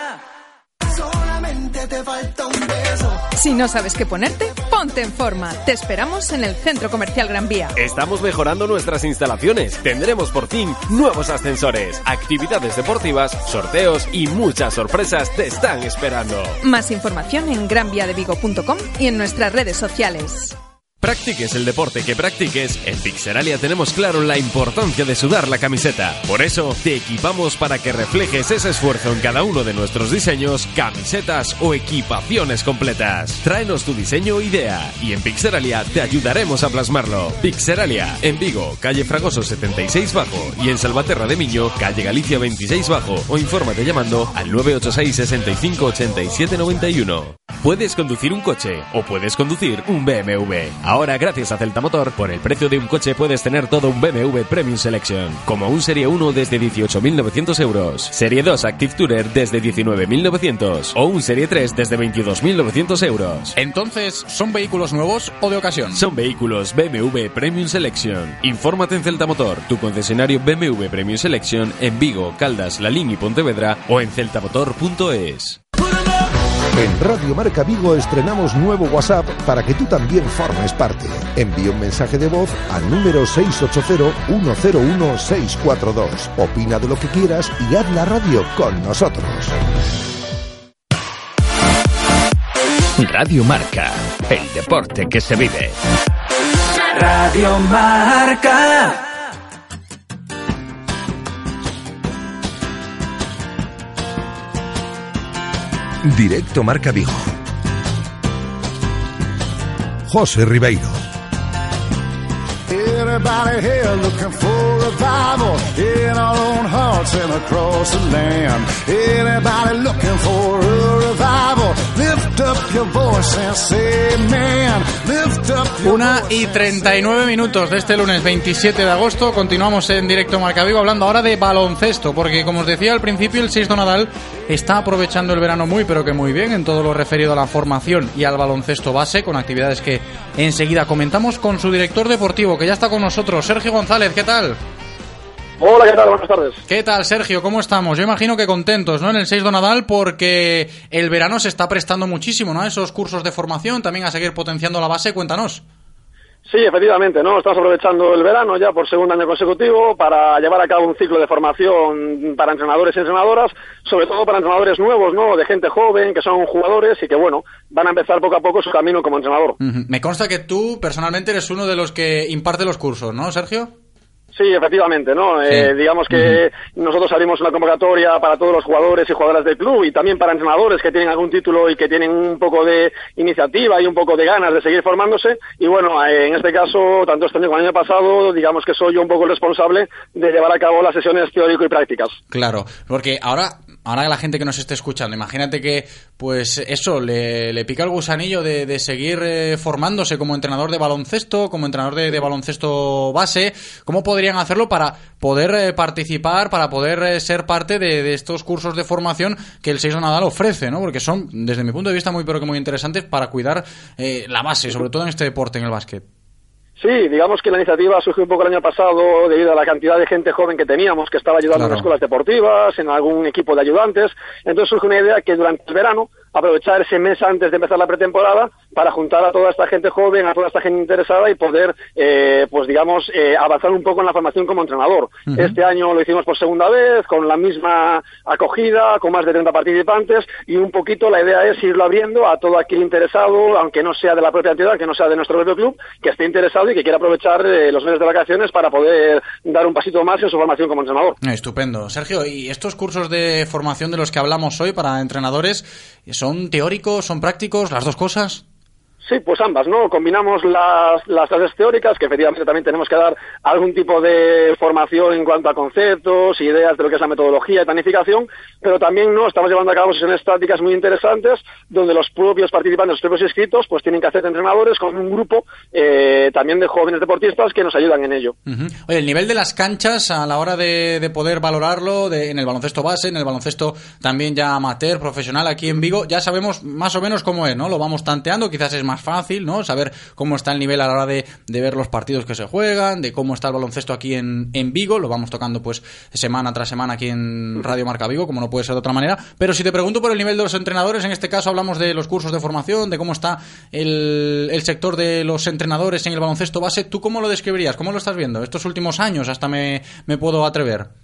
Si no sabes qué ponerte, ponte en forma. Te esperamos en el Centro Comercial Gran Vía. Estamos mejorando nuestras instalaciones. Tendremos por fin nuevos ascensores, actividades deportivas, sorteos y muchas sorpresas te están esperando. Más información en granviadevigo.com y en nuestras redes sociales. Practiques el deporte que practiques, en Pixeralia tenemos claro la importancia de sudar la camiseta. Por eso, te equipamos para que reflejes ese esfuerzo en cada uno de nuestros diseños, camisetas o equipaciones completas. Tráenos tu diseño o idea y en Pixeralia te ayudaremos a plasmarlo. Pixeralia, en Vigo, calle Fragoso 76 Bajo y en Salvaterra de Miño, calle Galicia 26 Bajo o infórmate llamando al 986 65 87 91. Puedes conducir un coche o puedes conducir un BMW. Ahora, gracias a Celta Motor, por el precio de un coche puedes tener todo un BMW Premium Selection, como un Serie 1 desde 18.900 euros, Serie 2 Active Tourer desde 19.900 o un Serie 3 desde 22.900 euros. Entonces, ¿son vehículos nuevos o de ocasión? Son vehículos BMW Premium Selection. Infórmate en Celta Motor, tu concesionario BMW Premium Selection en Vigo, Caldas, Lalín y Pontevedra o en celtamotor.es. En Radio Marca Vigo estrenamos nuevo WhatsApp para que tú también formes parte. Envía un mensaje de voz al número 680-101-642. Opina de lo que quieras y haz la radio con nosotros. Radio Marca, el deporte que se vive. Radio Marca. Directo Marca Vigo. José Ribeiro. Anybody here looking for revival in our own hearts and across the land? Anybody looking for a revival? Lift up your voice sense. Say, man, lift up your Una y 39 minutos de este lunes 27 de agosto. Continuamos en directo Marca Vigo hablando ahora de baloncesto, porque como os decía al principio, el 6 Nadal está aprovechando el verano muy, pero que muy bien en todo lo referido a la formación y al baloncesto base, con actividades que enseguida comentamos con su director deportivo, que ya está con nosotros, Sergio González. ¿Qué tal? Hola, ¿qué tal? Buenas tardes. ¿Qué tal, Sergio? ¿Cómo estamos? Yo imagino que contentos, ¿no? En el 6 de Nadal porque el verano se está prestando muchísimo, ¿no? A esos cursos de formación, también a seguir potenciando la base. Cuéntanos. Sí, efectivamente, ¿no? Estamos aprovechando el verano ya por segundo año consecutivo para llevar a cabo un ciclo de formación para entrenadores y entrenadoras, sobre todo para entrenadores nuevos, ¿no? De gente joven, que son jugadores y que, bueno, van a empezar poco a poco su camino como entrenador. Me consta que tú personalmente eres uno de los que imparte los cursos, ¿no, Sergio? Sí, efectivamente, ¿no? Eh, digamos que nosotros abrimos una convocatoria para todos los jugadores y jugadoras del club y también para entrenadores que tienen algún título y que tienen un poco de iniciativa y un poco de ganas de seguir formándose. Y bueno, eh, en este caso, tanto este año como el año pasado, digamos que soy yo un poco el responsable de llevar a cabo las sesiones teórico y prácticas. Claro, porque ahora, ahora la gente que nos esté escuchando, imagínate que, pues eso, le, le pica el gusanillo de, de seguir eh, formándose como entrenador de baloncesto, como entrenador de, de baloncesto base. ¿Cómo podrían hacerlo para poder eh, participar, para poder eh, ser parte de, de estos cursos de formación que el 6 Nadal ofrece, ¿no? Porque son, desde mi punto de vista, muy pero que muy interesantes para cuidar eh, la base, sobre todo en este deporte, en el básquet. Sí, digamos que la iniciativa surgió un poco el año pasado debido a la cantidad de gente joven que teníamos que estaba ayudando Claro. en escuelas deportivas, en algún equipo de ayudantes. Entonces surge una idea que durante el verano aprovechar ese mes antes de empezar la pretemporada para juntar a toda esta gente joven, a toda esta gente interesada y poder, eh, pues digamos, eh, avanzar un poco en la formación como entrenador. Este año lo hicimos por segunda vez, con la misma acogida, con más de 30 participantes y un poquito la idea es irlo abriendo a todo aquel interesado, aunque no sea de la propia entidad, que no sea de nuestro propio club, que esté interesado y que quiera aprovechar eh, los meses de vacaciones para poder dar un pasito más en su formación como entrenador. Estupendo. Sergio, ¿y estos cursos de formación de los que hablamos hoy para entrenadores son teóricos, son prácticos, las dos cosas? Sí, pues ambas, ¿no? Combinamos las, las clases teóricas, que efectivamente también tenemos que dar algún tipo de formación en cuanto a conceptos, ideas de lo que es la metodología y planificación, pero también no estamos llevando a cabo sesiones tácticas muy interesantes, donde los propios participantes, los propios inscritos, pues tienen que hacer entrenadores con un grupo eh, también de jóvenes deportistas que nos ayudan en ello. Oye, el nivel de las canchas a la hora de, de poder valorarlo de- en el baloncesto base, en el baloncesto también ya amateur, profesional aquí en Vigo, ya sabemos más o menos cómo es, ¿no? Lo vamos tanteando, quizás es más fácil, ¿no? Saber cómo está el nivel a la hora de, ver los partidos que se juegan, de cómo está el baloncesto aquí en, en Vigo, lo vamos tocando pues semana tras semana aquí en Radio Marca Vigo, como no puede ser de otra manera. Pero si te pregunto por el nivel de los entrenadores, en este caso hablamos de los cursos de formación, de cómo está el, el sector de los entrenadores en el baloncesto base, ¿tú cómo lo describirías? ¿Cómo lo estás viendo? Estos últimos años hasta me, me puedo atrever.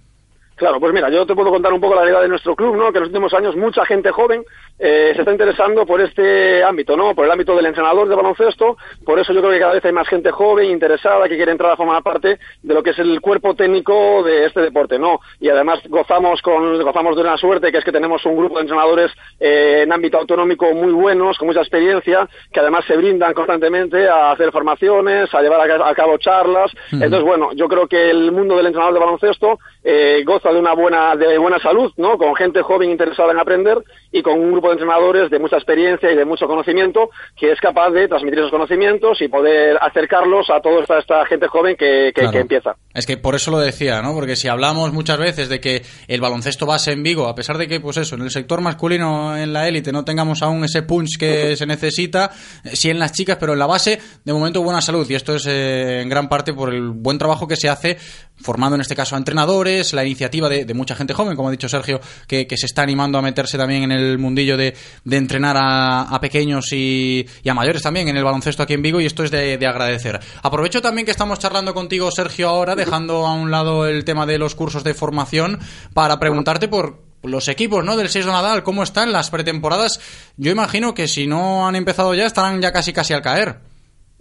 Claro, pues mira, yo te puedo contar un poco la realidad de nuestro club, ¿no? Que en los últimos años mucha gente joven eh, se está interesando por este ámbito, ¿no? Por el ámbito del entrenador de baloncesto. Por eso yo creo que cada vez hay más gente joven interesada que quiere entrar a formar parte de lo que es el cuerpo técnico de este deporte, ¿no? Y además gozamos con gozamos de una suerte que es que tenemos un grupo de entrenadores eh, en ámbito autonómico muy buenos, con mucha experiencia, que además se brindan constantemente a hacer formaciones, a llevar a, ca- a cabo charlas. Entonces, bueno, yo creo que el mundo del entrenador de baloncesto eh, goza de una buena de buena salud, ¿no? Con gente joven interesada en aprender y con un grupo de entrenadores de mucha experiencia y de mucho conocimiento que es capaz de transmitir esos conocimientos y poder acercarlos a toda esta, esta gente joven que, que- Claro. que empieza. Es que por eso lo decía, ¿no? Porque si hablamos muchas veces de que el baloncesto base en Vigo, a pesar de que, pues eso, en el sector masculino, en la élite, no tengamos aún ese punch que se necesita, eh, sí en las chicas, pero en la base, de momento, buena salud. Y esto es eh, en gran parte por el buen trabajo que se hace formando en este caso a entrenadores, la iniciativa de, mucha gente joven, como ha dicho Sergio, que, se está animando a meterse también en el mundillo de, entrenar a, pequeños y, a mayores también en el baloncesto aquí en Vigo y esto es de, de agradecer. Aprovecho también que estamos charlando contigo, Sergio, ahora, dejando a un lado el tema de los cursos de formación, para preguntarte por los equipos ¿no? del 6 de Nadal, cómo están las pretemporadas. Yo imagino que si no han empezado ya, estarán ya casi casi al caer.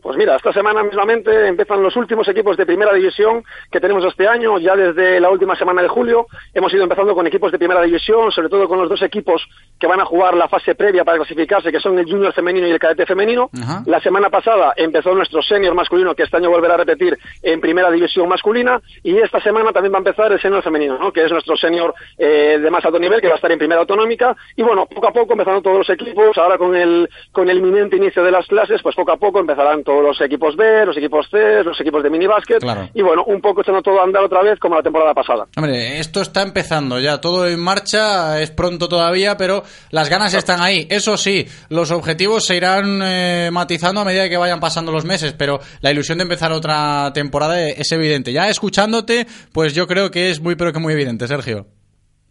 Pues mira, esta semana mismamente empiezan los últimos equipos de primera división que tenemos este año. Ya desde la última semana de julio hemos ido empezando con equipos de primera división, sobre todo con los dos equipos que van a jugar la fase previa para clasificarse, que son el junior femenino y el cadete femenino. La semana pasada empezó nuestro senior masculino, que este año volverá a repetir en primera división masculina. Y esta semana también va a empezar el senior femenino, ¿no? que es nuestro senior eh, de más alto nivel, que va a estar en primera autonómica. Y bueno, poco a poco empezando todos los equipos. Ahora con el, con el inminente inicio de las clases, pues poco a poco empezarán todos los equipos B, los equipos C, los equipos de minibásquet y bueno, un poco echando todo a andar otra vez como la temporada pasada. Hombre, esto está empezando ya, todo en marcha, es pronto todavía, pero las ganas están ahí. Eso sí, los objetivos se irán eh, matizando a medida que vayan pasando los meses, pero la ilusión de empezar otra temporada es evidente. Ya escuchándote, pues yo creo que es muy pero que muy evidente, Sergio.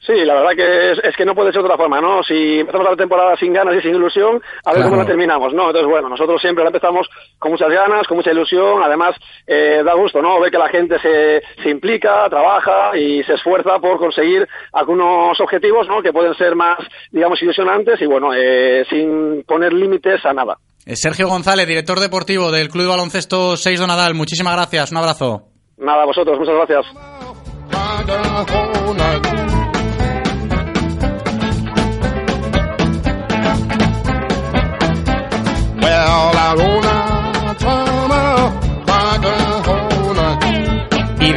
Sí, la verdad que es, que no puede ser de otra forma, ¿no? Si empezamos la temporada sin ganas y sin ilusión, a ver cómo la terminamos, ¿no? Entonces, bueno, nosotros siempre la empezamos con muchas ganas, con mucha ilusión, además eh, da gusto, ¿no? Ver que la gente se, se implica, trabaja y se esfuerza por conseguir algunos objetivos, ¿no? Que pueden ser más, digamos, ilusionantes y, bueno, eh, sin poner límites a nada. Eh, Sergio González, director deportivo del Club de Baloncesto 6 Donadal, muchísimas gracias, un abrazo. Nada, a vosotros, muchas gracias.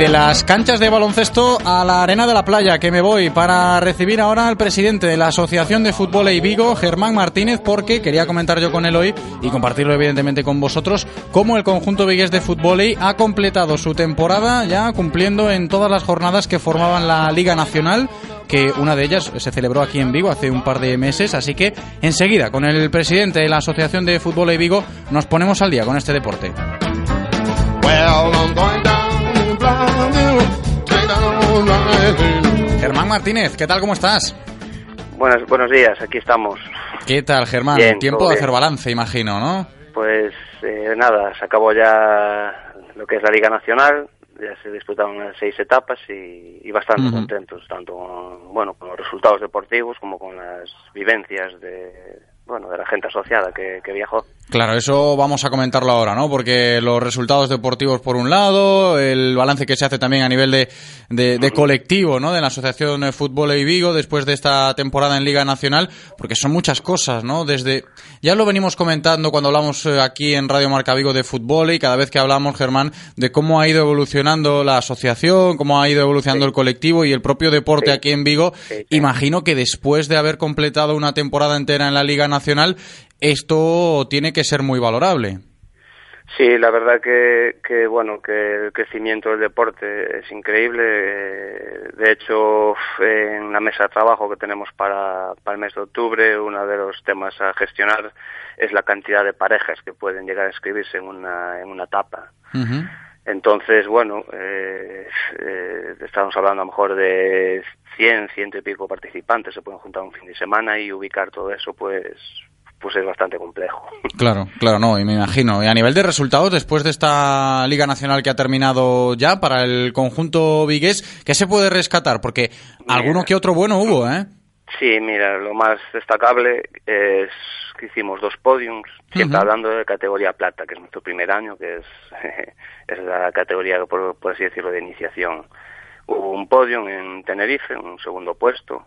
De las canchas de baloncesto a la arena de la playa, que me voy para recibir ahora al presidente de la Asociación de Fútbol y Vigo, Germán Martínez, porque quería comentar yo con él hoy y compartirlo evidentemente con vosotros, cómo el conjunto vigués de fútbol ha completado su temporada ya cumpliendo en todas las jornadas que formaban la Liga Nacional que una de ellas se celebró aquí en Vigo hace un par de meses, así que enseguida con el presidente de la Asociación de Fútbol y Vigo nos ponemos al día con este deporte. Germán Martínez, ¿qué tal? ¿Cómo estás? Buenos, buenos días, aquí estamos. ¿Qué tal, Germán? Tiempo de hacer balance, imagino, ¿no? Pues eh, nada, se acabó ya lo que es la Liga Nacional, ya se disputaron seis etapas y, bastante contentos, tanto bueno, con los resultados deportivos como con las vivencias de, bueno, de la gente asociada que, viajó. Claro, eso vamos a comentarlo ahora, ¿no? Porque los resultados deportivos por un lado, el balance que se hace también a nivel de, de, colectivo, ¿no? De la Asociación de Fútbol y Vigo después de esta temporada en Liga Nacional, porque son muchas cosas, ¿no? Desde, ya lo venimos comentando cuando hablamos eh, aquí en Radio Marca Vigo de fútbol y cada vez que hablamos, Germán, de cómo ha ido evolucionando la asociación, cómo ha ido evolucionando el colectivo y el propio deporte aquí en Vigo. Imagino que después de haber completado una temporada entera en la Liga Nacional, esto tiene que ser muy valorable. Sí, la verdad que, que, bueno que el crecimiento del deporte es increíble. De hecho, en la mesa de trabajo que tenemos para, para el mes de octubre, uno de los temas a gestionar es la cantidad de parejas que pueden llegar a inscribirse en una en una etapa. Entonces, bueno, eh, eh, estamos hablando a lo mejor de 100, ciento y pico participantes se pueden juntar un fin de semana y ubicar todo eso, pues pues es bastante complejo. [laughs] Claro, claro, no, y me imagino. Y a nivel de resultados, después de esta Liga Nacional que ha terminado ya para el conjunto vigués, ¿qué se puede rescatar? Porque alguno que otro bueno hubo, ¿eh? Sí, mira, lo más destacable es que hicimos dos podiums, siempre hablando de categoría plata, que es nuestro primer año, que es, [laughs] es la categoría, por, por así decirlo, de iniciación. Hubo un podium en Tenerife, un segundo puesto,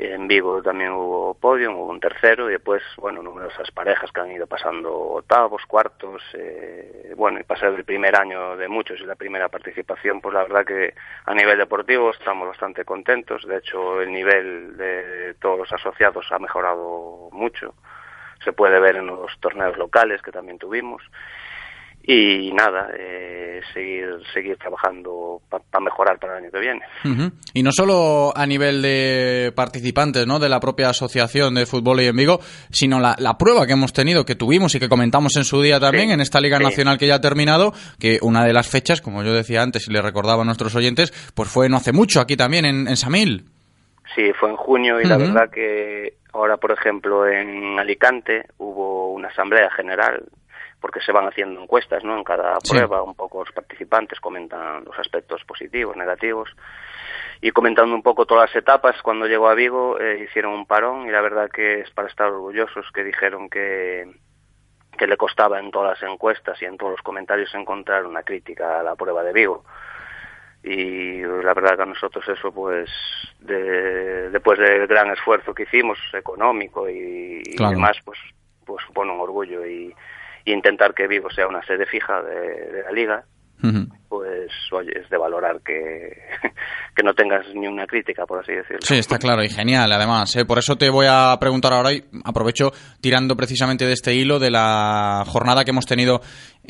en Vigo también hubo podio, hubo un tercero y después, bueno, numerosas parejas que han ido pasando octavos, cuartos, eh, bueno, y pasar el primer año de muchos y la primera participación, pues la verdad que a nivel deportivo estamos bastante contentos. De hecho, el nivel de todos los asociados ha mejorado mucho. Se puede ver en los torneos locales que también tuvimos y nada, eh, seguir, seguir trabajando para mejorar para el año que viene. Y no solo a nivel de participantes ¿no? de la propia asociación de fútbol y en Vigo, sino la, la, prueba que hemos tenido, que tuvimos y que comentamos en su día también en esta Liga Nacional que ya ha terminado, que una de las fechas, como yo decía antes y le recordaba a nuestros oyentes, pues fue no hace mucho aquí también en, Samil. Sí, fue en junio y la verdad que ahora, por ejemplo, en Alicante hubo una asamblea general porque se van haciendo encuestas, ¿no? En cada prueba, un poco los participantes comentan los aspectos positivos, negativos. Y comentando un poco todas las etapas, cuando llegó a Vigo eh, hicieron un parón y la verdad que es para estar orgullosos que dijeron que, que le costaba en todas las encuestas y en todos los comentarios encontrar una crítica a la prueba de Vigo y la verdad que a nosotros eso pues de, después del gran esfuerzo que hicimos económico y, y demás pues pues supone un orgullo y, y intentar que Vigo sea una sede fija de, la liga. Pues oye es de valorar que, [laughs] que no tengas ni una crítica por así decirlo Sí, está claro y genial, además. ¿eh? Por eso te voy a preguntar ahora y aprovecho tirando precisamente de este hilo de la jornada que hemos tenido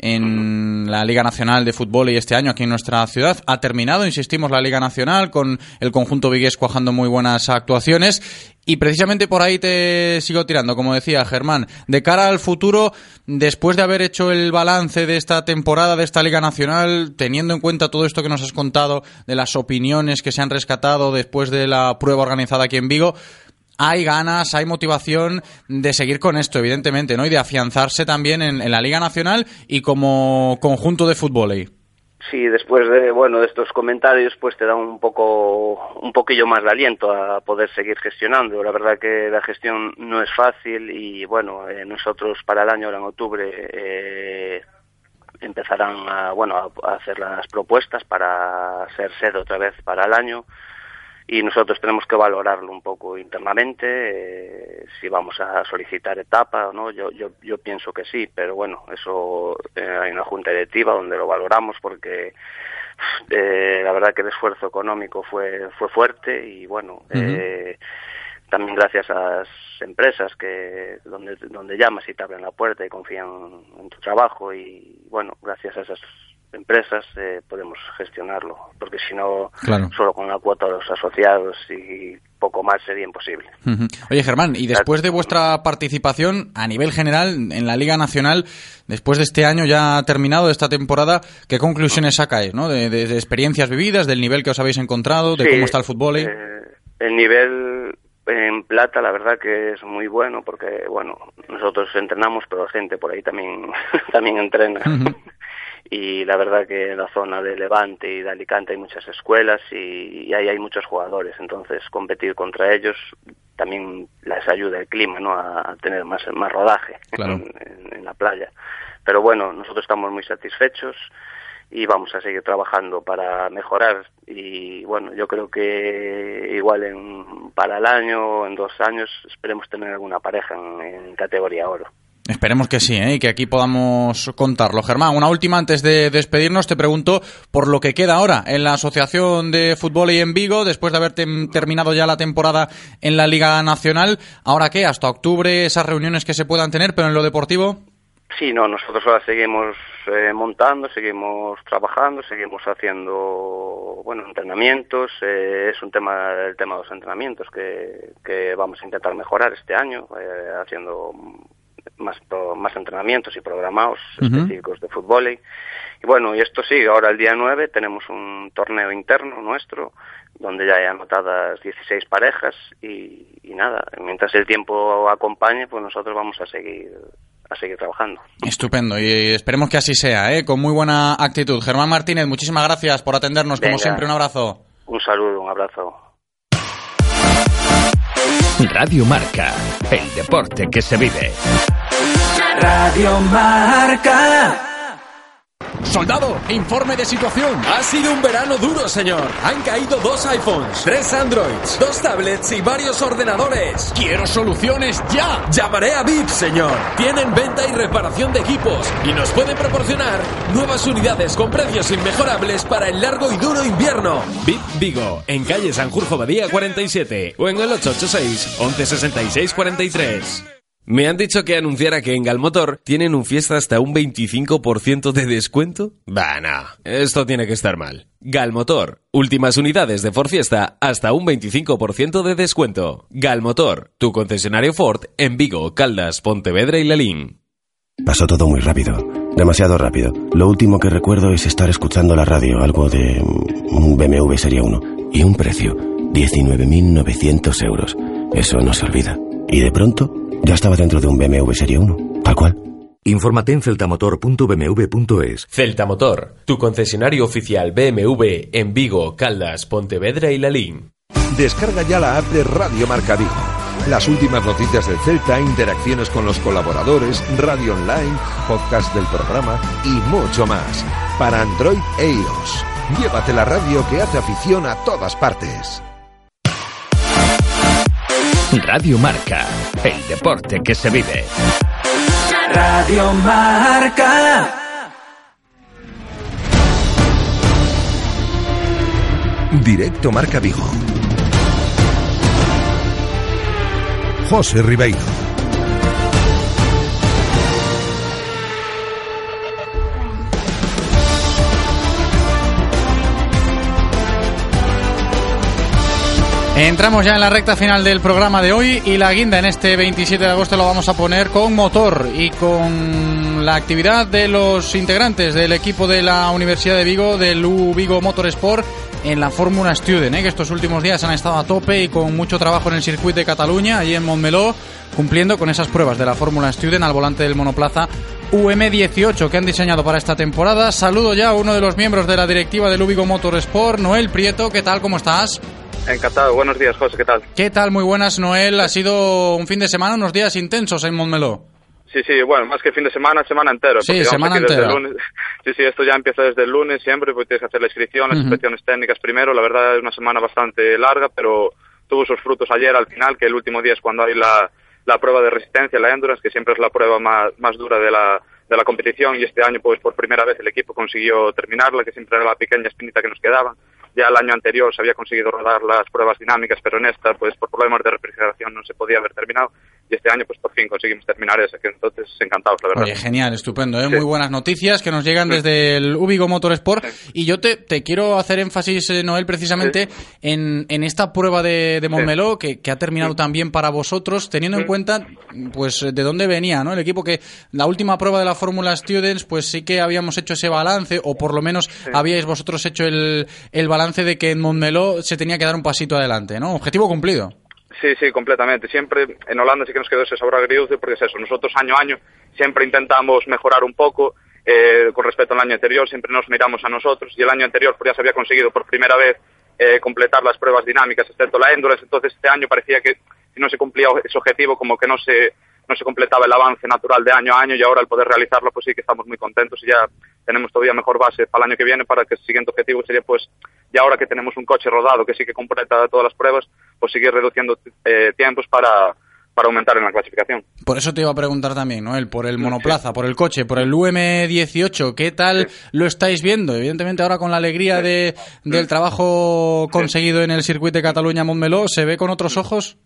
en la Liga Nacional de Fútbol y este año aquí en nuestra ciudad. Ha terminado, insistimos, la Liga Nacional con el conjunto vigués cuajando muy buenas actuaciones. Y precisamente por ahí te sigo tirando, como decía Germán. De cara al futuro, después de haber hecho el balance de esta temporada, de esta Liga Nacional, teniendo en cuenta todo esto que nos has contado, de las opiniones que se han rescatado después de la prueba organizada aquí en Vigo, hay ganas, hay motivación de seguir con esto, evidentemente, ¿no? Y de afianzarse también en, la Liga Nacional y como conjunto de fútbol. ahí. Sí, después de bueno de estos comentarios, pues te da un poco un poquillo más de aliento a poder seguir gestionando. La verdad que la gestión no es fácil y bueno eh, nosotros para el año ahora en octubre eh, empezarán a bueno a, hacer las propuestas para ser sede otra vez para el año. Y nosotros tenemos que valorarlo un poco internamente eh, si vamos a solicitar etapa o no. Yo yo yo pienso que sí pero bueno eso eh, hay una junta directiva donde lo valoramos porque eh, la verdad que el esfuerzo económico fue fue fuerte y bueno eh, también gracias a las empresas que donde donde llamas y te abren la puerta y confían en tu trabajo y bueno gracias a esas empresas eh, podemos gestionarlo porque si no Claro. solo con la cuota de los asociados y poco más sería imposible. Oye, Germán, y después de vuestra participación a nivel general en la Liga Nacional, después de este año ya terminado, de esta temporada, ¿qué conclusiones sacáis, no? De, de- de experiencias vividas, del nivel que os habéis encontrado, de Sí, cómo está el fútbol. ahí? eh, el nivel en plata la verdad que es muy bueno porque bueno nosotros entrenamos pero la gente por ahí también [laughs] también entrena. [laughs] Y la verdad que en la zona de Levante y de Alicante hay muchas escuelas y, y ahí hay muchos jugadores. Entonces competir contra ellos también les ayuda el clima no a, a tener más más rodaje Claro. en, en- en la playa. Pero bueno nosotros estamos muy satisfechos y vamos a seguir trabajando para mejorar y bueno yo creo que igual en para el año en dos años esperemos tener alguna pareja en, en categoría oro Esperemos que sí, ¿eh? y que aquí podamos contarlo. Germán, una última antes de despedirnos, te pregunto por lo que queda ahora en la Asociación de Fútbol y en Vigo, después de haber terminado ya la temporada en la Liga Nacional. ¿Ahora qué? ¿Hasta octubre esas reuniones que se puedan tener, pero en lo deportivo? Sí, no, nosotros ahora seguimos eh, montando, seguimos trabajando, seguimos haciendo, bueno, entrenamientos. eh, es un tema, el tema de los entrenamientos que, que vamos a intentar mejorar este año, eh, haciendo más, más entrenamientos y programados específicos de fútbol. Y, y bueno, y esto sigue. Ahora el día 9 tenemos un torneo interno nuestro donde ya hay anotadas 16 parejas y, y nada, mientras el tiempo acompañe, pues nosotros vamos a seguir a seguir trabajando. Estupendo, y esperemos que así sea, ¿eh? con muy buena actitud. Germán Martínez, muchísimas gracias por atendernos, como siempre, un abrazo. Un saludo, un abrazo. Radio Marca, el deporte que se vive. Radio Marca. Soldado, informe de situación. Ha sido un verano duro, señor. Han caído dos iPhones, tres Androids, dos tablets y varios ordenadores. Quiero soluciones ya. Llamaré a VIP, señor. Tienen venta y reparación de equipos y nos pueden proporcionar nuevas unidades con precios inmejorables para el largo y duro invierno. VIP Vigo, en calle Sanjurjo Badía 47 o en el 886 1166 43. Me han dicho que anunciara que en Galmotor tienen un fiesta hasta un 25% de descuento. Bah, no. Esto tiene que estar mal. Galmotor. Últimas unidades de Ford Fiesta hasta un 25% de descuento. Galmotor. Tu concesionario Ford en Vigo, Caldas, Pontevedra y Lalín. Pasó todo muy rápido, demasiado rápido. Lo último que recuerdo es estar escuchando la radio, algo de mm, un BMW Serie 1. Y un precio, 19.900 euros. Eso no se olvida. Y de pronto, ya estaba dentro de un BMW Serie 1, tal cual. Infórmate en celtamotor.bmw.es. Celta Motor, tu concesionario oficial BMW en Vigo, Caldas, Pontevedra y Lalín. Descarga ya la app de Radio Marca Vigo. Las últimas noticias del Celta, interacciones con los colaboradores, radio online, podcast del programa y mucho más. Para Android e iOS. Llévate la radio que hace afición a todas partes. Radio Marca, el deporte que se vive. Radio Marca. Directo Marca Vigo. José Ribeiro. Entramos ya en la recta final del programa de hoy y la guinda en este 27 de agosto lo vamos a poner con motor y con la actividad de los integrantes del equipo de la Universidad de Vigo, del U Vigo Motorsport, en la Fórmula Student, ¿eh? que estos últimos días han estado a tope y con mucho trabajo en el circuito de Cataluña, allí en Montmeló, cumpliendo con esas pruebas de la Fórmula Student al volante del monoplaza UM18 que han diseñado para esta temporada. Saludo ya a uno de los miembros de la directiva del U Vigo Motorsport, Noel Prieto, ¿qué tal? ¿Cómo estás? Encantado, buenos días José, ¿qué tal? ¿Qué tal? Muy buenas, Noel. Ha sido un fin de semana, unos días intensos en Montmeló. Sí, sí, bueno, más que fin de semana, semana entero. Sí, porque semana entera. lunes. [laughs] Sí, sí, esto ya empieza desde el lunes siempre, pues tienes que hacer la inscripción, las Ujú. inspecciones técnicas primero. La verdad es una semana bastante larga, pero tuvo sus frutos ayer al final, que el último día es cuando hay la, la prueba de resistencia, la endurance, que siempre es la prueba más, más dura de la, de la competición y este año pues por primera vez el equipo consiguió terminarla, que siempre era la pequeña espinita que nos quedaba. Ya el año anterior se había conseguido rodar las pruebas dinámicas, pero en esta pues por problemas de refrigeración no se podía haber terminado y este año pues por fin conseguimos terminar que entonces encantados, la verdad. Oye, genial, estupendo, ¿eh? Sí. muy buenas noticias que nos llegan desde el Ubigo Motorsport. Y yo te, te quiero hacer énfasis, eh, Noel, precisamente en, en esta prueba de, de Montmeló, que, que ha terminado también para vosotros, teniendo en cuenta pues de dónde venía ¿no? el equipo, que la última prueba de la Fórmula Students, pues sí que habíamos hecho ese balance, o por lo menos habíais vosotros hecho el, el balance de que en Montmeló se tenía que dar un pasito adelante, ¿no? Objetivo cumplido. Sí, sí, completamente. Siempre en Holanda sí que nos quedó ese sabor agridulce porque es eso. Nosotros año a año siempre intentamos mejorar un poco eh, con respecto al año anterior. Siempre nos miramos a nosotros y el año anterior pues, ya se había conseguido por primera vez eh, completar las pruebas dinámicas, excepto la endurance. Entonces este año parecía que si no se cumplía ese objetivo, como que no se no se completaba el avance natural de año a año y ahora al poder realizarlo pues sí que estamos muy contentos y ya tenemos todavía mejor base para el año que viene para que el siguiente objetivo sería pues ya ahora que tenemos un coche rodado que sí que completa todas las pruebas pues seguir reduciendo eh, tiempos para, para aumentar en la clasificación. Por eso te iba a preguntar también, Noel, por el monoplaza, por el coche, por el UM18, ¿qué tal lo estáis viendo? Evidentemente ahora con la alegría de, del trabajo conseguido en el circuito de Cataluña-Montmeló, ¿se ve con otros ojos?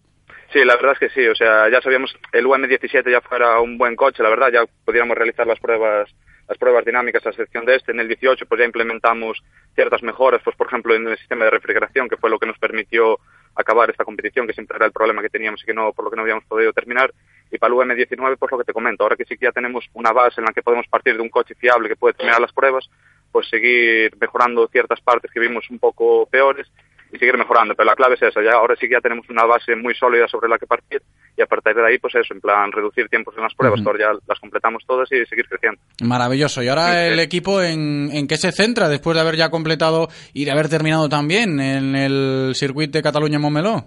Sí, la verdad es que sí, o sea, ya sabíamos el UM17 ya fuera un buen coche, la verdad, ya pudiéramos realizar las pruebas las pruebas dinámicas a excepción de este. En el 18 pues ya implementamos ciertas mejoras, pues por ejemplo en el sistema de refrigeración, que fue lo que nos permitió acabar esta competición, que siempre era el problema que teníamos y que no por lo que no habíamos podido terminar. Y para el UM19 pues lo que te comento, ahora que sí que ya tenemos una base en la que podemos partir de un coche fiable que puede terminar las pruebas, pues seguir mejorando ciertas partes que vimos un poco peores y seguir mejorando. Pero la clave es esa, ya ahora sí que ya tenemos una base muy sólida sobre la que partir y a partir de ahí, pues eso, en plan reducir tiempos en las pruebas, que ahora ya las completamos todas y seguir creciendo. Maravilloso. ¿Y ahora el equipo en, en qué se centra después de haber ya completado y de haber terminado también en el circuito de Cataluña-Montmeló?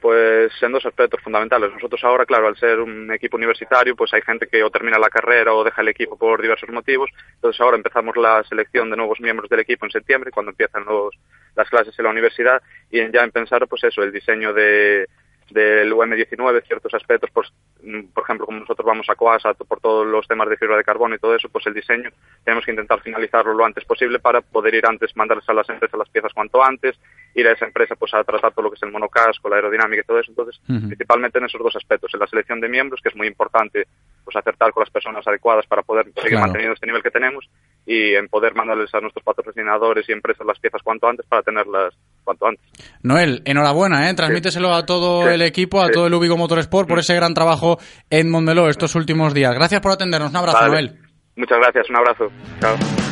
Pues en dos aspectos fundamentales. Nosotros ahora, claro, al ser un equipo universitario, pues hay gente que o termina la carrera o deja el equipo por diversos motivos. Entonces ahora empezamos la selección de nuevos miembros del equipo en septiembre, cuando empiezan los, las clases en la universidad, y en ya en pensar, pues eso, el diseño de del UM19, ciertos aspectos, pues, mm, por ejemplo, como nosotros vamos a Coasa por todos los temas de fibra de carbono y todo eso, pues el diseño tenemos que intentar finalizarlo lo antes posible para poder ir antes, mandarles a las empresas las piezas cuanto antes, ir a esa empresa pues a tratar todo lo que es el monocasco, la aerodinámica y todo eso. Entonces, principalmente en esos dos aspectos, en la selección de miembros, que es muy importante pues acertar con las personas adecuadas para poder seguir Claro. manteniendo este nivel que tenemos y en poder mandarles a nuestros patrocinadores y empresas las piezas cuanto antes para tenerlas cuanto antes. Noel, enhorabuena, ¿eh? transmíteselo a todo Sí. el equipo, a Sí. todo el Ubigo Motorsport por ese gran trabajo en Montmeló estos últimos días. Gracias por atendernos. Un abrazo, Vale. Noel. Muchas gracias, un abrazo. Chao.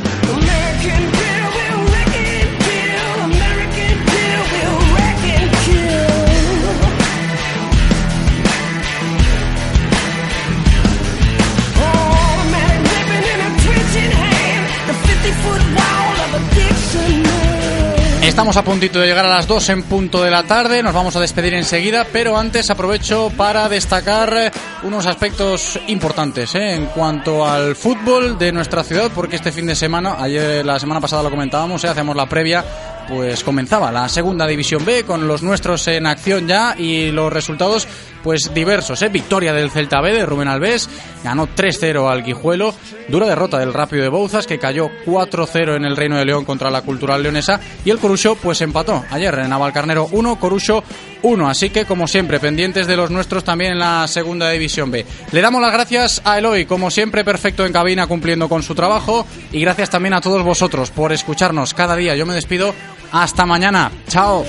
Estamos a puntito de llegar a las 2 en punto de la tarde, nos vamos a despedir enseguida, pero antes aprovecho para destacar eh, unos aspectos importantes ¿eh? en cuanto al fútbol de nuestra ciudad, porque este fin de semana, ayer la semana pasada lo comentábamos, ¿eh? hacemos la previa pues comenzaba la segunda división B con los nuestros en acción ya y los resultados pues diversos, ¿eh? victoria del Celta B de Rubén Alves, ganó 3-0 al Guijuelo, dura derrota del Rápido de Bouzas que cayó 4-0 en el Reino de León contra la Cultural Leonesa y el Corucho pues empató ayer en Navalcarnero 1, Corucho 1, así que como siempre pendientes de los nuestros también en la segunda división B. Le damos las gracias a Eloy, como siempre perfecto en cabina cumpliendo con su trabajo y gracias también a todos vosotros por escucharnos cada día. Yo me despido hasta mañana. Chao.